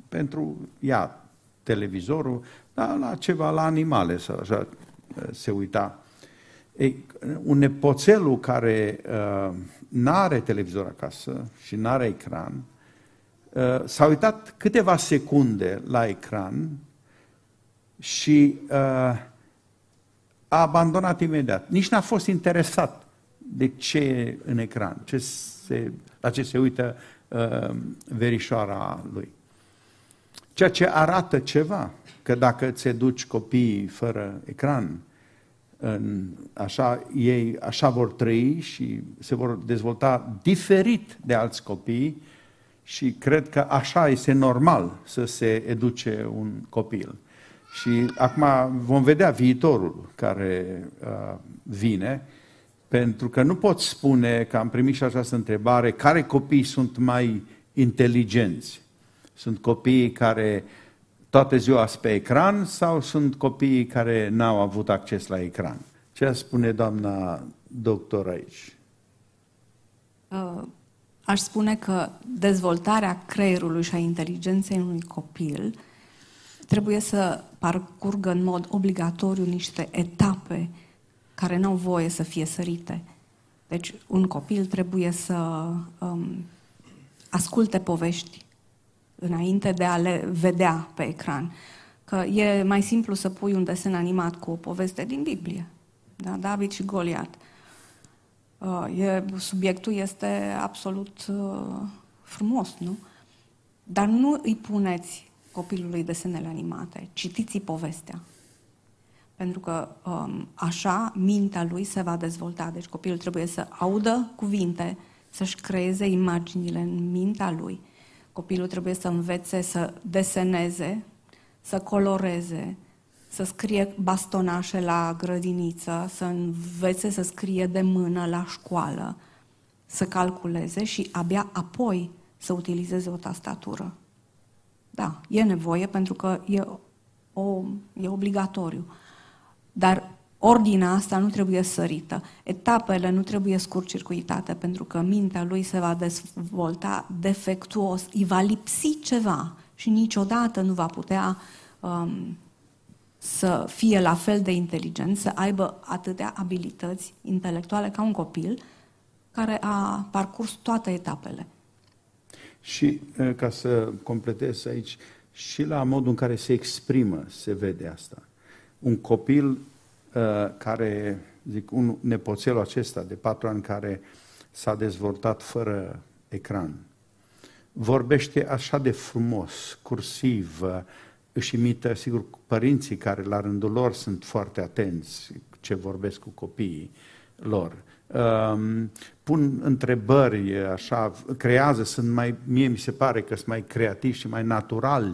Speaker 3: pentru ea televizorul, da, la ceva, la animale sau așa se uita. Ei, un nepoțelul care uh, n-are televizor acasă și n-are ecran, uh, s-a uitat câteva secunde la ecran și uh, a abandonat imediat. Nici n-a fost interesat de ce e în ecran, ce se, la ce se uită uh, verișoara lui. Ceea ce arată ceva, că dacă ți duci copiii fără ecran, în, așa, ei așa vor trăi și se vor dezvolta diferit de alți copii și cred că așa este normal să se educe un copil. Și acum vom vedea viitorul care uh, vine, pentru că nu pot spune că am primit și această întrebare, care copii sunt mai inteligenți? Sunt copiii care toată ziua pe ecran sau sunt copiii care n-au avut acces la ecran? Ce spune doamna doctor aici?
Speaker 4: Uh, aș spune că dezvoltarea creierului și a inteligenței unui copil trebuie să parcurgă în mod obligatoriu niște etape care nu au voie să fie sărite. Deci un copil trebuie să um, asculte povești înainte de a le vedea pe ecran. Că e mai simplu să pui un desen animat cu o poveste din Biblie. Da? David și Goliat. Uh, e, subiectul este absolut uh, frumos, nu? Dar nu îi puneți copilului desenele animate, citiți povestea. Pentru că um, așa mintea lui se va dezvolta. Deci copilul trebuie să audă cuvinte, să-și creeze imaginile în mintea lui. Copilul trebuie să învețe să deseneze, să coloreze, să scrie bastonașe la grădiniță, să învețe să scrie de mână la școală, să calculeze și abia apoi să utilizeze o tastatură. Da, e nevoie pentru că e, o, e obligatoriu. Dar ordinea asta nu trebuie sărită. Etapele nu trebuie scurcircuitate pentru că mintea lui se va dezvolta defectuos, îi va lipsi ceva și niciodată nu va putea um, să fie la fel de inteligent, să aibă atâtea abilități intelectuale ca un copil care a parcurs toate etapele.
Speaker 3: Și ca să completez aici, și la modul în care se exprimă se vede asta. Un copil uh, care, zic, un nepoțelul acesta de patru ani care s-a dezvoltat fără ecran, vorbește așa de frumos, cursiv, își imită, sigur, părinții care la rândul lor sunt foarte atenți ce vorbesc cu copiii lor. Um, pun întrebări, așa, creează, sunt mai, mie mi se pare că sunt mai creativi și mai naturali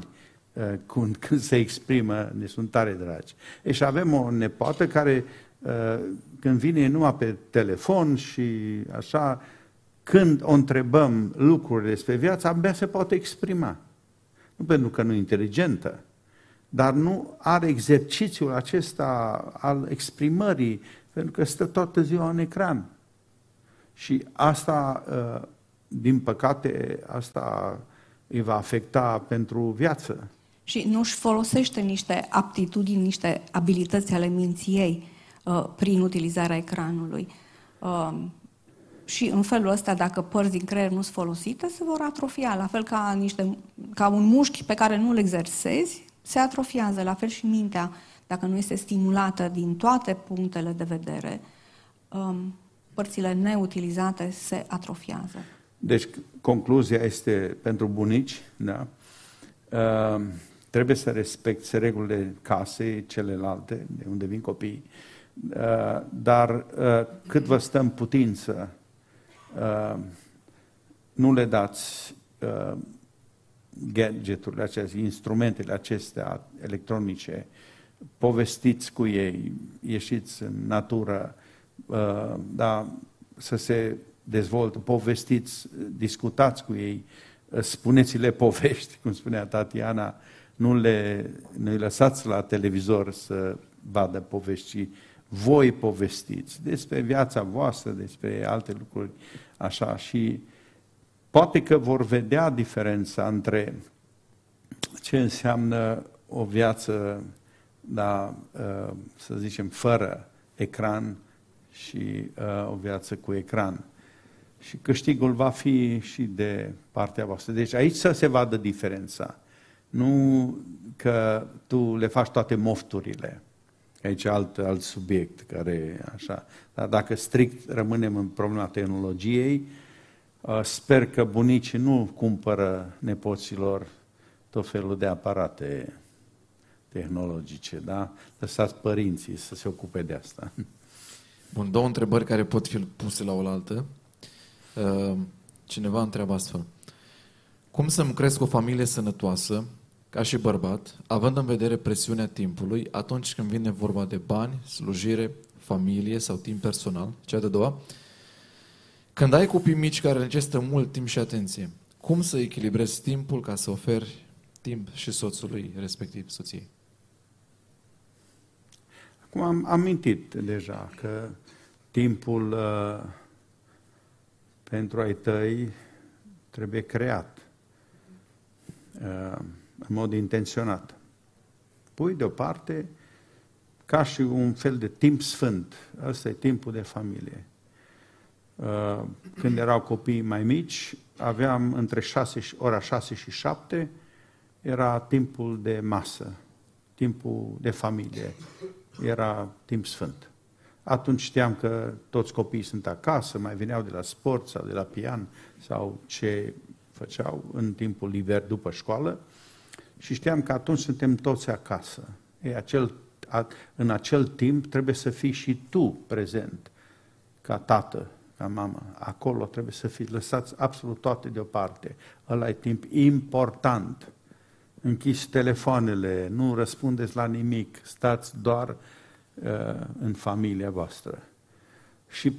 Speaker 3: uh, când, când se exprimă, ne sunt tare dragi. E, și avem o nepoată care, uh, când vine numai pe telefon și așa, când o întrebăm lucruri despre viață, abia se poate exprima. Nu pentru că nu e inteligentă, dar nu are exercițiul acesta al exprimării, pentru că stă toată ziua în ecran. Și asta, uh, din păcate, asta îi va afecta pentru viață.
Speaker 4: Și nu își folosește niște aptitudini, niște abilități ale minții ei uh, prin utilizarea ecranului. Uh, și în felul ăsta, dacă părți din creier nu sunt folosite, se vor atrofia, la fel ca, niște, ca un mușchi pe care nu-l exersezi, se atrofiază, la fel și mintea, dacă nu este stimulată din toate punctele de vedere, um, părțile neutilizate se atrofiază.
Speaker 3: Deci, concluzia este pentru bunici, da? Uh, trebuie să respecte regulile casei celelalte, de unde vin copiii, uh, dar uh, cât vă stă în putință, uh, nu le dați uh, gadgeturile acestea, instrumentele acestea electronice, povestiți cu ei, ieșiți în natură, uh, da, să se dezvoltă, povestiți, discutați cu ei, uh, spuneți-le povești, cum spunea Tatiana, nu le nu lăsați la televizor să vadă povești, ci voi povestiți despre viața voastră, despre alte lucruri, așa, și poate că vor vedea diferența între ce înseamnă o viață, da, ă, să zicem, fără ecran și ă, o viață cu ecran. Și câștigul va fi și de partea voastră. Deci aici să se vadă diferența. Nu că tu le faci toate mofturile. Aici alt, alt subiect care așa. Dar dacă strict rămânem în problema tehnologiei, uh, sper că bunicii nu cumpără nepoților tot felul de aparate tehnologice, da? Lăsați părinții să se ocupe de asta.
Speaker 2: Bun, două întrebări care pot fi puse la oaltă. Uh, cineva întreabă astfel. Cum să-mi cresc o familie sănătoasă ca și bărbat, având în vedere presiunea timpului atunci când vine vorba de bani, slujire, familie sau timp personal, cea de doua, când ai copii mici care necesită mult timp și atenție, cum să echilibrezi timpul ca să oferi timp și soțului, respectiv soției?
Speaker 3: Acum am amintit deja că timpul uh, pentru ai tăi trebuie creat. Uh, în mod intenționat. Pui deoparte ca și un fel de timp sfânt. Ăsta e timpul de familie. Uh, când erau copii mai mici, aveam între 6 și, ora 6 și 7, era timpul de masă, timpul de familie, era timp sfânt. Atunci știam că toți copiii sunt acasă, mai veneau de la sport sau de la pian sau ce făceau în timpul liber după școală și știam că atunci suntem toți acasă. E acel, a, în acel timp trebuie să fii și tu prezent, ca tată, ca mamă. Acolo trebuie să fii, lăsați absolut toate deoparte. Ăla e timp important. Închiși telefoanele, nu răspundeți la nimic, stați doar uh, în familia voastră. Și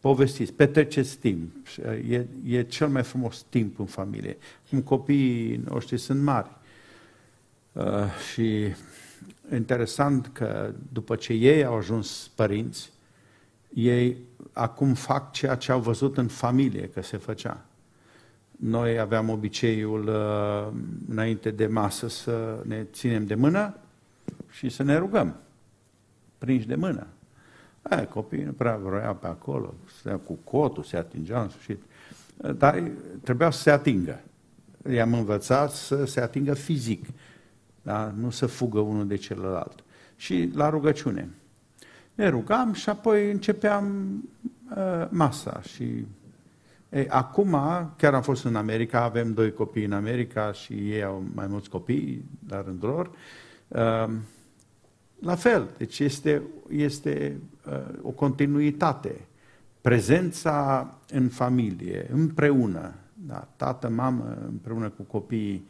Speaker 3: povestiți, petreceți timp. E, e cel mai frumos timp în familie. Cum copiii noștri sunt mari Uh, și interesant că după ce ei au ajuns părinți, ei acum fac ceea ce au văzut în familie că se făcea. Noi aveam obiceiul uh, înainte de masă să ne ținem de mână și să ne rugăm, prinși de mână. Aia, copiii nu prea vroiau pe acolo, se cu cotul, se atingeau în sfârșit. Dar trebuia să se atingă. I-am învățat să se atingă fizic da? nu să fugă unul de celălalt. Și la rugăciune. Ne rugam și apoi începeam uh, masa și ei, acum, chiar am fost în America, avem doi copii în America și ei au mai mulți copii la rândul lor. Uh, la fel, deci este, este uh, o continuitate. Prezența în familie, împreună, da, tată, mamă, împreună cu copiii,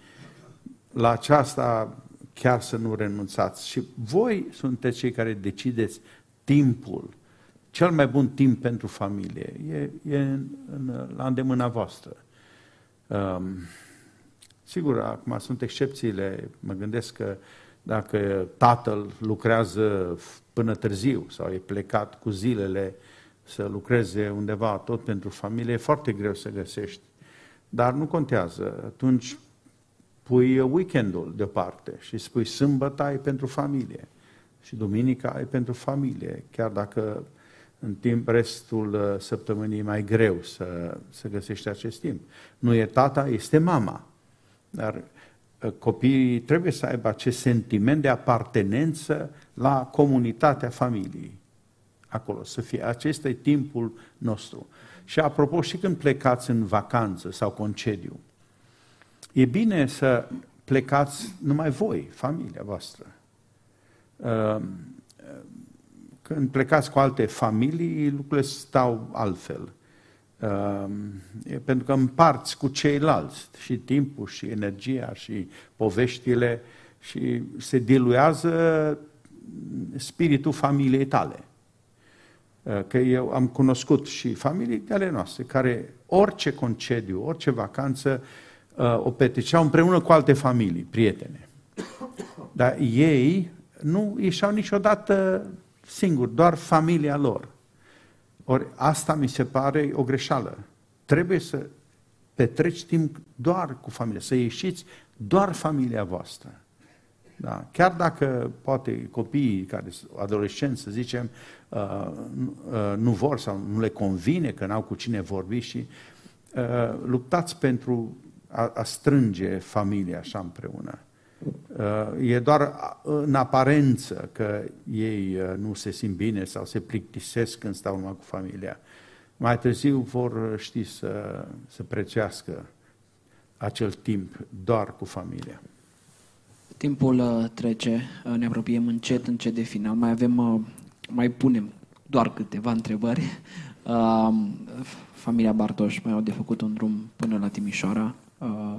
Speaker 3: la aceasta chiar să nu renunțați. Și voi sunteți cei care decideți timpul, cel mai bun timp pentru familie. E, e în, în, la îndemâna voastră. Um, sigur, acum sunt excepțiile. Mă gândesc că dacă tatăl lucrează până târziu sau e plecat cu zilele să lucreze undeva tot pentru familie, e foarte greu să găsești. Dar nu contează. Atunci pui weekendul deoparte și spui sâmbătă ai pentru familie și duminica ai pentru familie, chiar dacă în timp restul uh, săptămânii e mai greu să, să găsești acest timp. Nu e tata, este mama. Dar uh, copiii trebuie să aibă acest sentiment de apartenență la comunitatea familiei. Acolo, să fie. Acesta e timpul nostru. Și apropo, și când plecați în vacanță sau concediu, e bine să plecați numai voi, familia voastră. Uh, când plecați cu alte familii, lucrurile stau altfel. Uh, pentru că împarți cu ceilalți și timpul și energia și poveștile și se diluează spiritul familiei tale. Uh, că eu am cunoscut și familii ale noastre care orice concediu, orice vacanță uh, o petreceau împreună cu alte familii, prietene. Dar ei nu ieșeau niciodată singuri, doar familia lor. Ori asta mi se pare o greșeală. Trebuie să petreci timp doar cu familia, să ieșiți doar familia voastră. Da? Chiar dacă poate copiii care sunt adolescenți, să zicem, uh, uh, nu vor sau nu le convine că n-au cu cine vorbi și uh, luptați pentru a, a strânge familia așa împreună. Uh, e doar în aparență că ei uh, nu se simt bine sau se plictisesc când stau numai cu familia. Mai târziu vor ști să, să prețuiască acel timp doar cu familia.
Speaker 1: Timpul uh, trece, ne apropiem încet, încet de final. Mai avem, mai punem doar câteva întrebări. Familia Bartoș mai au de făcut un drum până la Timișoara.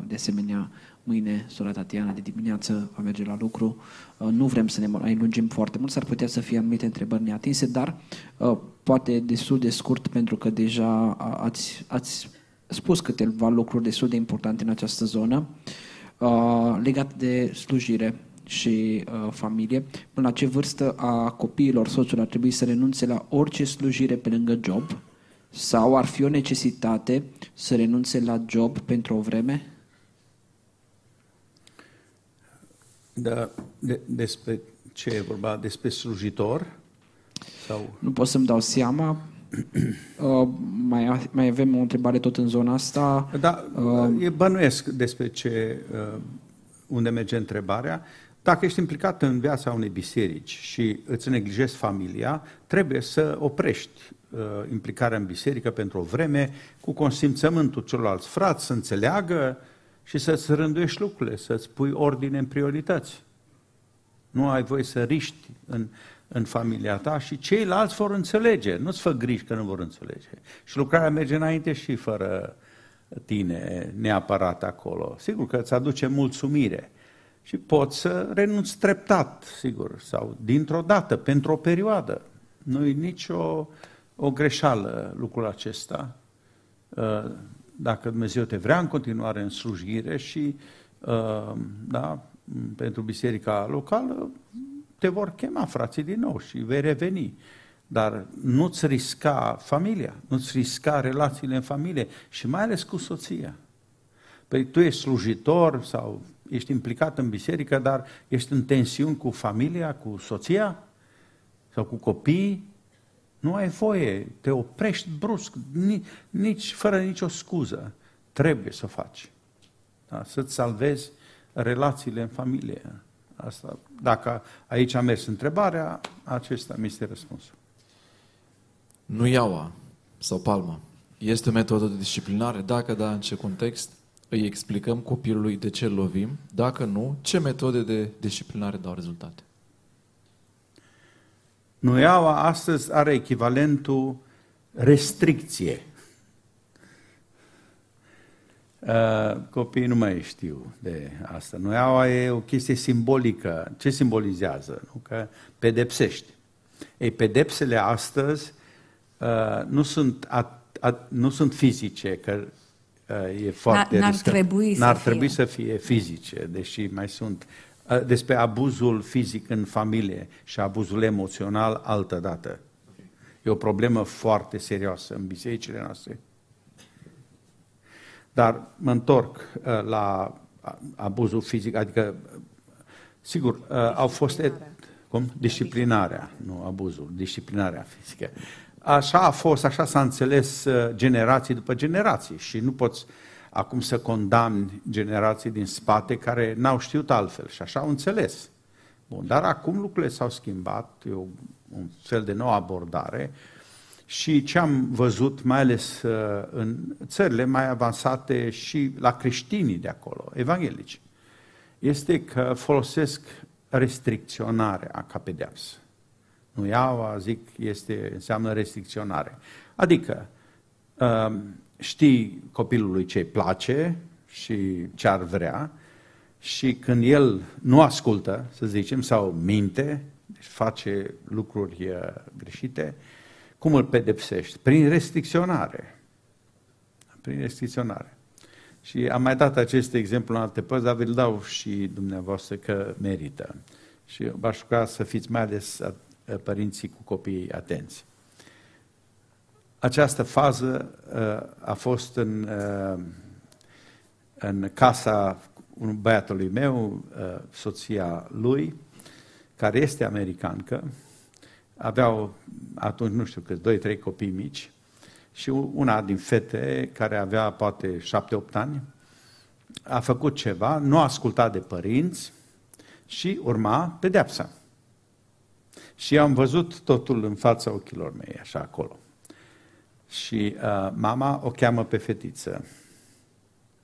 Speaker 1: De asemenea, Mâine, sora Tatiana, de dimineață va merge la lucru. Uh, nu vrem să ne mai lungim foarte mult, s-ar putea să fie anumite întrebări neatinse, dar uh, poate destul de scurt, pentru că deja ați, ați spus câteva lucruri destul de importante în această zonă, uh, legat de slujire și familie. Până la ce vârstă a copiilor soțul ar trebui să renunțe la orice slujire pe lângă job? Sau ar fi o necesitate să renunțe la job pentru o vreme?
Speaker 3: Da, de, despre ce e vorba? Despre slujitor? Sau...
Speaker 1: Nu pot să-mi dau seama. Uh, mai, mai avem o întrebare tot în zona asta.
Speaker 3: Da, uh, e bănuiesc despre ce, uh, unde merge întrebarea. Dacă ești implicat în viața unei biserici și îți neglijezi familia, trebuie să oprești uh, implicarea în biserică pentru o vreme, cu consimțământul celorlalți frați, să înțeleagă uh, și să-ți rânduiești lucrurile, să-ți pui ordine în priorități. Nu ai voie să riști în, în familia ta și ceilalți vor înțelege. Nu-ți fă griji că nu vor înțelege. Și lucrarea merge înainte și fără tine neapărat acolo. Sigur că îți aduce mulțumire și poți să renunți treptat, sigur, sau dintr-o dată, pentru o perioadă. Nu e nicio o greșeală lucrul acesta. Uh, dacă Dumnezeu te vrea în continuare în slujire și uh, da, pentru biserica locală, te vor chema frații din nou și vei reveni. Dar nu-ți risca familia, nu-ți risca relațiile în familie și mai ales cu soția. Păi tu ești slujitor sau ești implicat în biserică, dar ești în tensiuni cu familia, cu soția sau cu copiii, nu ai voie, te oprești brusc, nici, fără nicio scuză. Trebuie să o faci. Da? Să-ți salvezi relațiile în familie. Asta, dacă aici a mers întrebarea, acesta mi este răspunsul.
Speaker 2: Nu iaua sau palma este o metodă de disciplinare? Dacă da, în ce context? Îi explicăm copilului de ce îl lovim? Dacă nu, ce metode de disciplinare dau rezultate?
Speaker 3: Nuiaua astăzi are echivalentul restricție. Uh, copiii nu mai știu de asta. Nuiaua e o chestie simbolică. Ce simbolizează? Nu? Că pedepsești. Ei, pedepsele astăzi uh, nu, sunt a, a, nu sunt fizice, că uh, e foarte
Speaker 4: N-ar
Speaker 3: riscant.
Speaker 4: trebui să
Speaker 3: N-ar
Speaker 4: fie.
Speaker 3: trebui să fie fizice, deși mai sunt. Uh, despre abuzul fizic în familie și abuzul emoțional, altă dată. E o problemă foarte serioasă în bisericile noastre. Dar mă întorc uh, la a- abuzul fizic, adică, sigur, uh, au fost... Et- cum? Disciplinarea, nu abuzul, disciplinarea fizică. Așa a fost, așa s-a înțeles uh, generații după generații și nu poți acum să condamni generații din spate care n-au știut altfel și așa au înțeles. Bun, dar acum lucrurile s-au schimbat, e o, un fel de nouă abordare și ce am văzut, mai ales uh, în țările mai avansate și la creștinii de acolo, evanghelici, este că folosesc restricționarea ca pedeapsă. Nu iau, zic, este, înseamnă restricționare. Adică, um, știi copilului ce îi place și ce ar vrea și când el nu ascultă, să zicem, sau minte, deci face lucruri uh, greșite, cum îl pedepsești? Prin restricționare. Prin restricționare. Și am mai dat acest exemplu în alte părți, dar vi-l dau și dumneavoastră că merită. Și v-aș ruga să fiți mai ales a- părinții cu copiii atenți. Această fază uh, a fost în, uh, în casa unui băiatului meu, uh, soția lui, care este americancă, aveau atunci, nu știu câți, doi, trei copii mici și una din fete, care avea poate șapte-opt ani, a făcut ceva, nu a ascultat de părinți și urma pedeapsa. Și am văzut totul în fața ochilor mei, așa acolo. Și uh, mama o cheamă pe fetiță,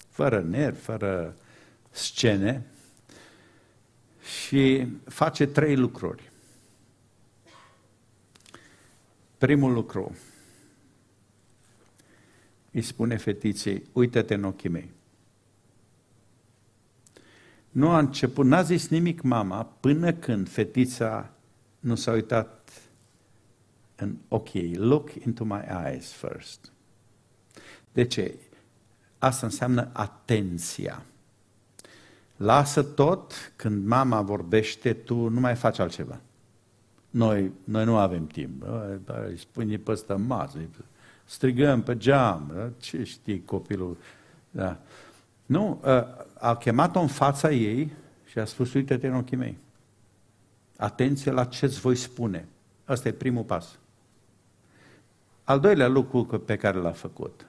Speaker 3: fără nervi, fără scene, și face trei lucruri. Primul lucru, îi spune fetiței, uită-te în ochii mei. Nu a început, n-a zis nimic mama până când fetița nu s-a uitat în ochii ei. Look into my eyes first. De ce? Asta înseamnă atenția. Lasă tot, când mama vorbește, tu nu mai faci altceva. Noi, noi nu avem timp. Bă, bă, Îi spune pe ăsta masă, îi strigăm pe geam. Bă, Ce știi copilul? Da. Nu, ă, a chemat-o în fața ei și a spus, uite-te în ochii mei. Atenție la ce-ți voi spune. Ăsta e primul pas. Al doilea lucru pe care l-a făcut.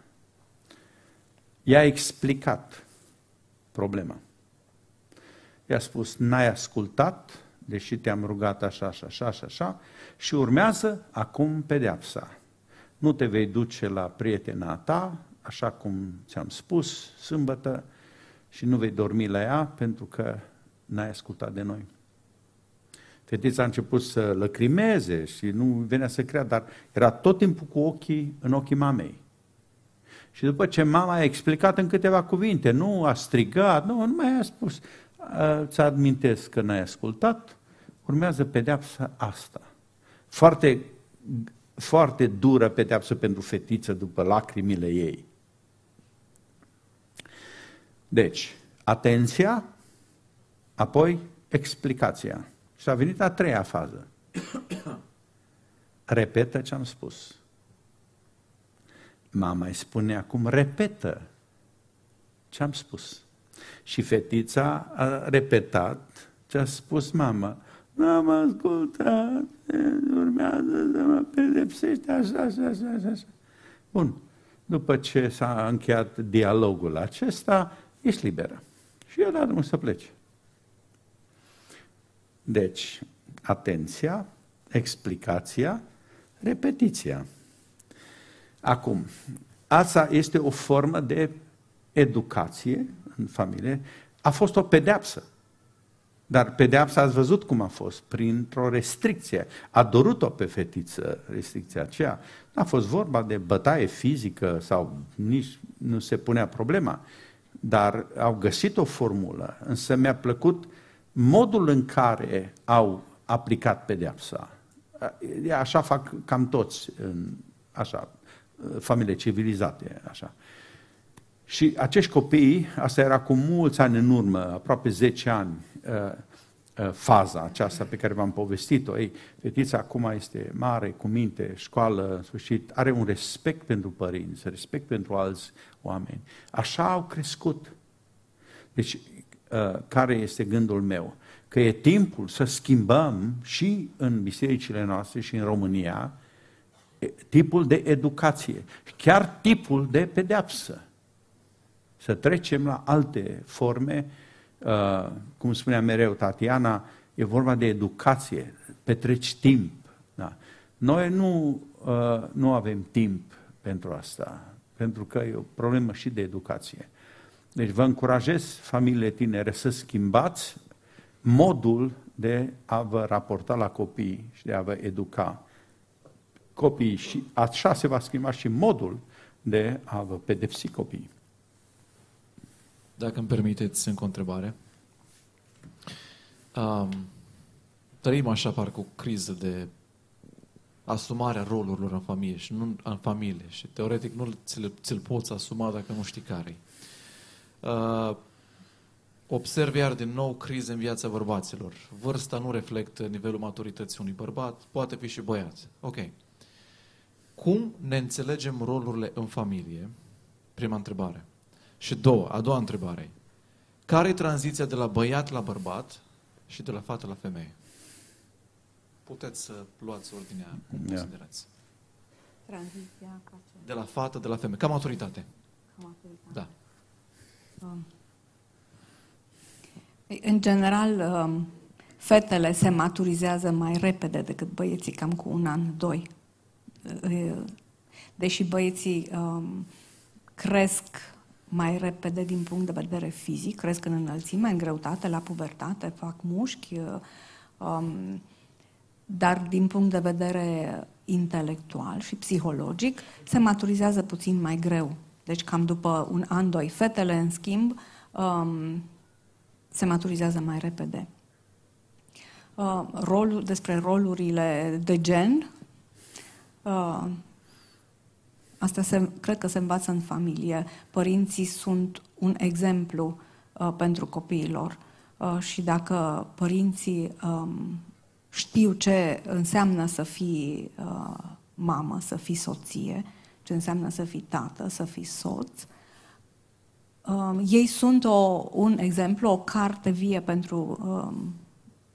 Speaker 3: I-a explicat problema. I-a spus, n-ai ascultat, deși te-am rugat așa, așa, așa, așa, așa, și urmează acum pedeapsa. Nu te vei duce la prietena ta, așa cum ți-am spus, sâmbătă, și nu vei dormi la ea pentru că n-ai ascultat de noi. Fetița a început să lăcrimeze și nu venea să crea, dar era tot timpul cu ochii în ochii mamei. Și după ce mama a explicat în câteva cuvinte, nu a strigat, nu, nu mai a spus, ți admintesc că n-ai ascultat, urmează pedeapsa asta. Foarte, foarte dură pedeapsă pentru fetiță după lacrimile ei. Deci, atenția, apoi explicația. Și a venit a treia fază. Repetă ce am spus. Mama îi spune acum, repetă ce am spus. Și fetița a repetat ce a spus mama. N-am ascultat, urmează să mă pedepsește așa, așa, așa, așa, așa. Bun. După ce s-a încheiat dialogul acesta, ești liberă. Și eu dat drumul să plece. Deci, atenția, explicația, repetiția. Acum, asta este o formă de educație în familie. A fost o pedeapsă. Dar pedeapsa ați văzut cum a fost, printr-o restricție. A dorut-o pe fetiță restricția aceea. Nu a fost vorba de bătaie fizică sau nici nu se punea problema. Dar au găsit o formulă. Însă mi-a plăcut modul în care au aplicat pedeapsa. Așa fac cam toți în așa, familie civilizate, așa. Și acești copii, asta era cu mulți ani în urmă, aproape 10 ani, uh, uh, faza aceasta pe care v-am povestit-o. Ei, fetița acum este mare, cu minte, școală, în sfârșit, are un respect pentru părinți, respect pentru alți oameni. Așa au crescut. Deci, uh, care este gândul meu? Că e timpul să schimbăm și în bisericile noastre și în România tipul de educație, chiar tipul de pedeapsă să trecem la alte forme, uh, cum spunea mereu Tatiana, e vorba de educație, petreci timp. Da. Noi nu, uh, nu avem timp pentru asta, pentru că e o problemă și de educație. Deci vă încurajez, familiile tinere, să schimbați modul de a vă raporta la copii și de a vă educa copiii și așa se va schimba și modul de a vă pedepsi copiii.
Speaker 2: Dacă îmi permiteți încă o întrebare. Um, trăim așa parcă o criză de asumarea rolurilor în familie și nu în familie și teoretic nu ți-l, ți poți asuma dacă nu știi care uh, Observ iar din nou crize în viața bărbaților. Vârsta nu reflectă nivelul maturității unui bărbat, poate fi și băiat. Ok. Cum ne înțelegem rolurile în familie? Prima întrebare. Și două, a doua întrebare. Care e tranziția de la băiat la bărbat și de la fată la femeie? Puteți să luați ordinea cum yeah. considerați.
Speaker 4: Tranziția ca ce?
Speaker 2: De la fată, de la femeie. Ca maturitate.
Speaker 4: Ca maturitate.
Speaker 2: Da.
Speaker 4: Um. În general, um, fetele se maturizează mai repede decât băieții, cam cu un an, doi. Deși băieții um, cresc mai repede din punct de vedere fizic, cresc în înălțime, în greutate, la pubertate, fac mușchi, uh, um, dar din punct de vedere intelectual și psihologic se maturizează puțin mai greu. Deci cam după un an, doi. Fetele, în schimb, um, se maturizează mai repede. Uh, rolul, despre rolurile de gen, uh, Asta se, cred că se învață în familie. Părinții sunt un exemplu uh, pentru copiilor uh, și dacă părinții um, știu ce înseamnă să fii uh, mamă, să fii soție, ce înseamnă să fii tată, să fii soț, uh, ei sunt o, un exemplu, o carte vie pentru uh,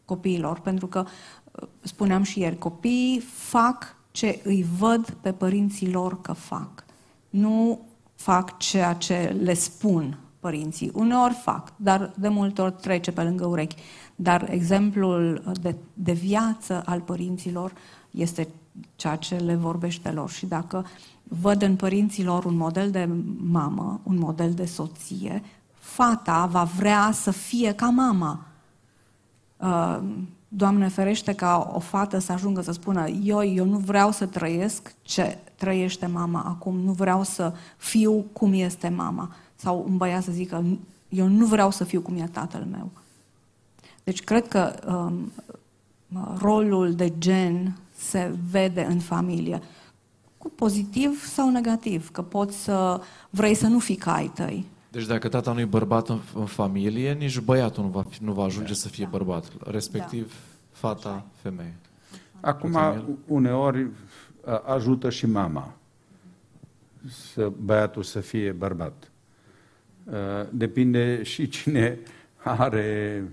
Speaker 4: copiilor, pentru că, uh, spuneam și ieri, copiii fac ce îi văd pe părinții lor că fac. Nu fac ceea ce le spun părinții. Uneori fac, dar de multe ori trece pe lângă urechi. Dar exemplul de, de viață al părinților este ceea ce le vorbește lor. Și dacă văd în părinților un model de mamă, un model de soție, fata va vrea să fie ca mama. Uh, Doamne ferește ca o fată să ajungă să spună eu, eu nu vreau să trăiesc ce trăiește mama acum, nu vreau să fiu cum este mama. Sau un băiat să zică eu nu vreau să fiu cum e tatăl meu. Deci cred că um, rolul de gen se vede în familie. Cu pozitiv sau negativ, că poți să vrei să nu fii ca ai tăi.
Speaker 2: Deci dacă tata nu e bărbat în, în familie, nici băiatul nu va, fi, nu va ajunge da. să fie bărbat, respectiv da. fata, femeie.
Speaker 3: Acum, uneori ajută și mama să băiatul să fie bărbat. Depinde și cine are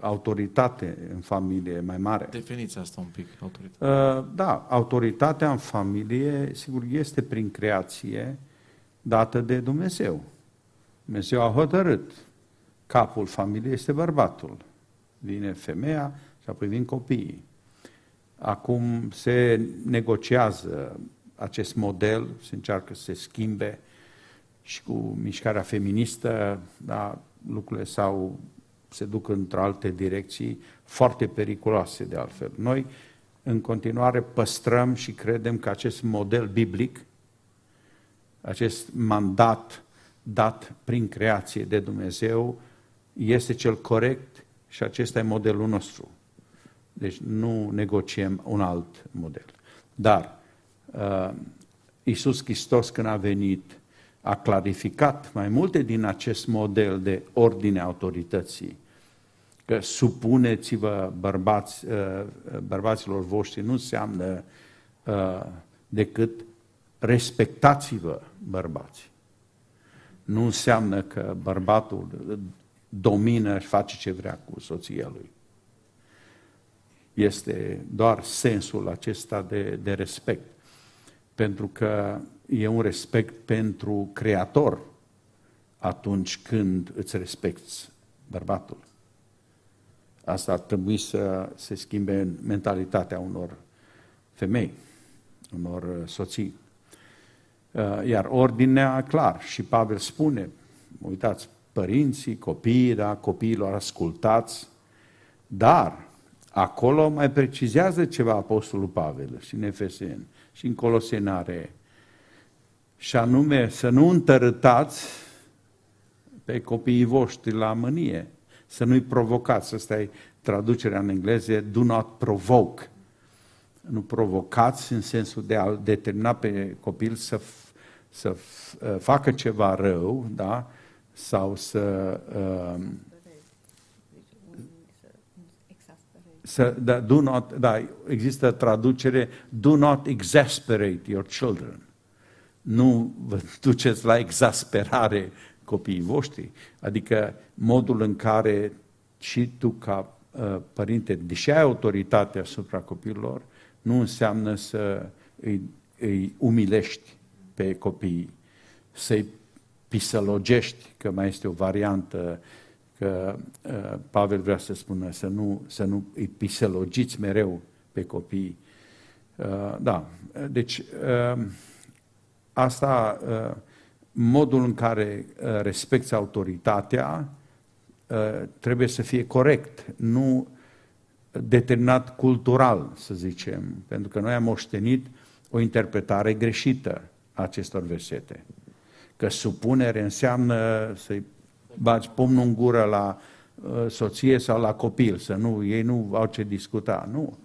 Speaker 3: autoritate în familie mai mare.
Speaker 2: Definiția asta un pic, autoritate.
Speaker 3: Da, autoritatea în familie, sigur, este prin creație dată de Dumnezeu. Dumnezeu a hotărât. Capul familiei este bărbatul. Vine femeia și apoi vin copiii. Acum se negociază acest model, se încearcă să se schimbe și cu mișcarea feministă, da, lucrurile sau se duc într alte direcții foarte periculoase de altfel. Noi în continuare păstrăm și credem că acest model biblic, acest mandat dat prin creație de Dumnezeu este cel corect și acesta e modelul nostru. Deci nu negociem un alt model. Dar uh, Iisus Hristos când a venit a clarificat mai multe din acest model de ordine autorității. Că supuneți-vă bărbați, uh, bărbaților voștri nu înseamnă uh, decât respectați-vă bărbații. Nu înseamnă că bărbatul domină și face ce vrea cu soția lui. Este doar sensul acesta de, de respect. Pentru că e un respect pentru Creator atunci când îți respecti bărbatul. Asta ar trebui să se schimbe în mentalitatea unor femei, unor uh, soții. Uh, iar ordinea, clar, și Pavel spune, uitați, părinții, copiii, da, copiilor ascultați, dar acolo mai precizează ceva Apostolul Pavel și în Efeseni și în Colosenare și anume să nu întărâtați pe copiii voștri la mânie, să nu-i provocați. Asta e traducerea în engleză, do not provoke. Nu provocați în sensul de a determina pe copil să, să facă ceva rău, da? sau să uh, să, da, do not, da, există traducere, do not exasperate your children nu vă duceți la exasperare copiii voștri. Adică modul în care și tu ca uh, părinte, deși ai autoritate asupra copiilor, nu înseamnă să îi, îi umilești pe copii, să-i pisălogești, că mai este o variantă că uh, Pavel vrea să spună să nu, să nu îi pisălogiți mereu pe copii. Uh, da, deci uh, asta, uh, modul în care uh, respecti autoritatea uh, trebuie să fie corect, nu determinat cultural, să zicem, pentru că noi am moștenit o interpretare greșită a acestor versete. Că supunere înseamnă să-i bagi pumnul în gură la soție sau la copil, să nu, ei nu au ce discuta. Nu.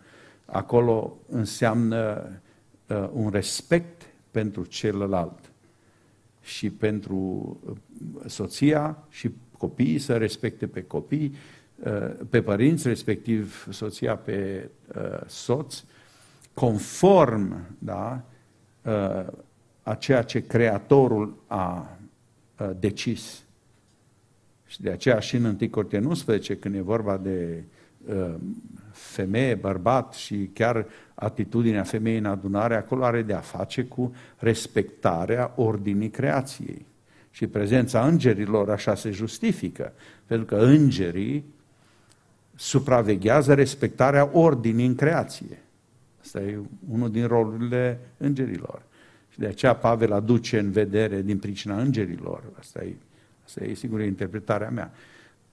Speaker 3: Acolo înseamnă un respect pentru celălalt și pentru uh, soția și copiii să respecte pe copii, uh, pe părinți, respectiv soția pe uh, soț, conform da, a ceea ce Creatorul a decis. Și de aceea și în 1 Corinteni 11, când e vorba de femeie, bărbat și chiar atitudinea femeii în adunare, acolo are de a face cu respectarea ordinii creației. Și prezența îngerilor așa se justifică, pentru că îngerii supraveghează respectarea ordinii în creație. Asta e unul din rolurile îngerilor. Și de aceea Pavel aduce în vedere din pricina îngerilor. Asta e, asta e sigur interpretarea mea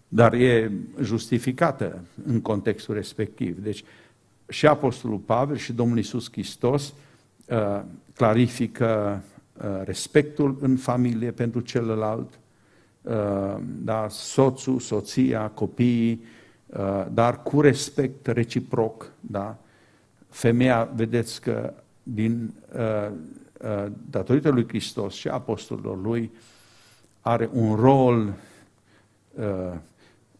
Speaker 3: dar e justificată în contextul respectiv. Deci și Apostolul Pavel și Domnul Iisus Hristos uh, clarifică uh, respectul în familie pentru celălalt, uh, da, soțul, soția, copiii, uh, dar cu respect reciproc. Da? Femeia, vedeți că din, uh, uh, datorită lui Hristos și apostolilor lui, are un rol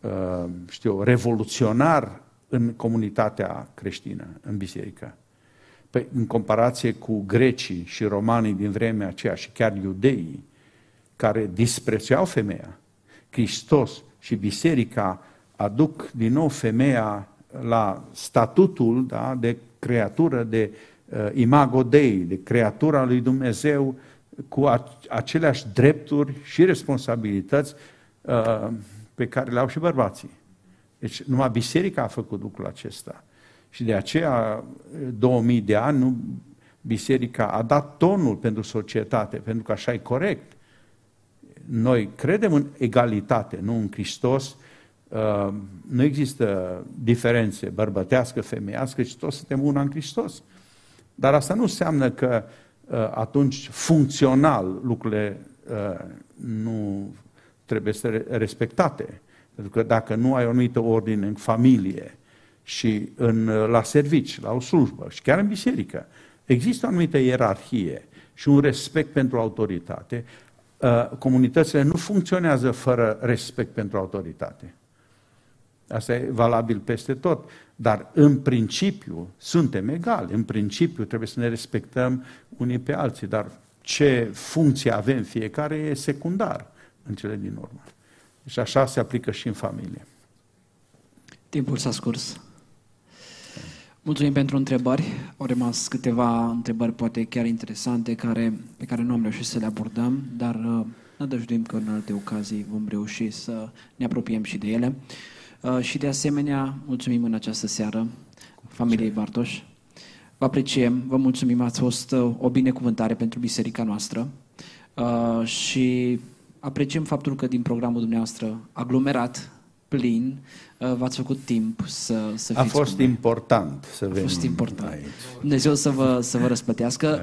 Speaker 3: uh, Uh, știu, revoluționar în comunitatea creștină, în biserică. Păi, în comparație cu grecii și romanii din vremea aceea și chiar iudeii, care disprețuiau femeia, Hristos și biserica aduc din nou femeia la statutul da, de creatură, de uh, imago Dei, de creatura lui Dumnezeu, cu aceleași drepturi și responsabilități uh, pe care le au și bărbații. Deci numai biserica a făcut lucrul acesta. Și de aceea, 2000 de ani, nu, biserica a dat tonul pentru societate, pentru că așa e corect. Noi credem în egalitate, nu în Hristos. Uh, nu există diferențe bărbătească, femeiască, ci toți suntem una în Hristos. Dar asta nu înseamnă că uh, atunci funcțional lucrurile uh, nu trebuie să respectate. Pentru că dacă nu ai o anumită ordine în familie și în, la servici, la o slujbă și chiar în biserică, există o anumită ierarhie și un respect pentru autoritate, uh, comunitățile nu funcționează fără respect pentru autoritate. Asta e valabil peste tot. Dar în principiu suntem egali. În principiu trebuie să ne respectăm unii pe alții. Dar ce funcție avem fiecare e secundar în cele din urmă. Și așa se aplică și în familie.
Speaker 1: Timpul s-a scurs. Mulțumim pentru întrebări. Au rămas câteva întrebări poate chiar interesante care, pe care nu am reușit să le abordăm, dar uh, nădăjduim că în alte ocazii vom reuși să ne apropiem și de ele. Uh, și de asemenea, mulțumim în această seară familiei Bartoș. Vă apreciem, vă mulțumim, ați fost uh, o binecuvântare pentru biserica noastră uh, și apreciem faptul că din programul dumneavoastră aglomerat, plin, uh, v-ați făcut timp să, să
Speaker 3: A fost important să venim
Speaker 1: A fost important.
Speaker 3: aici.
Speaker 1: Dumnezeu să vă, să vă răsplătească.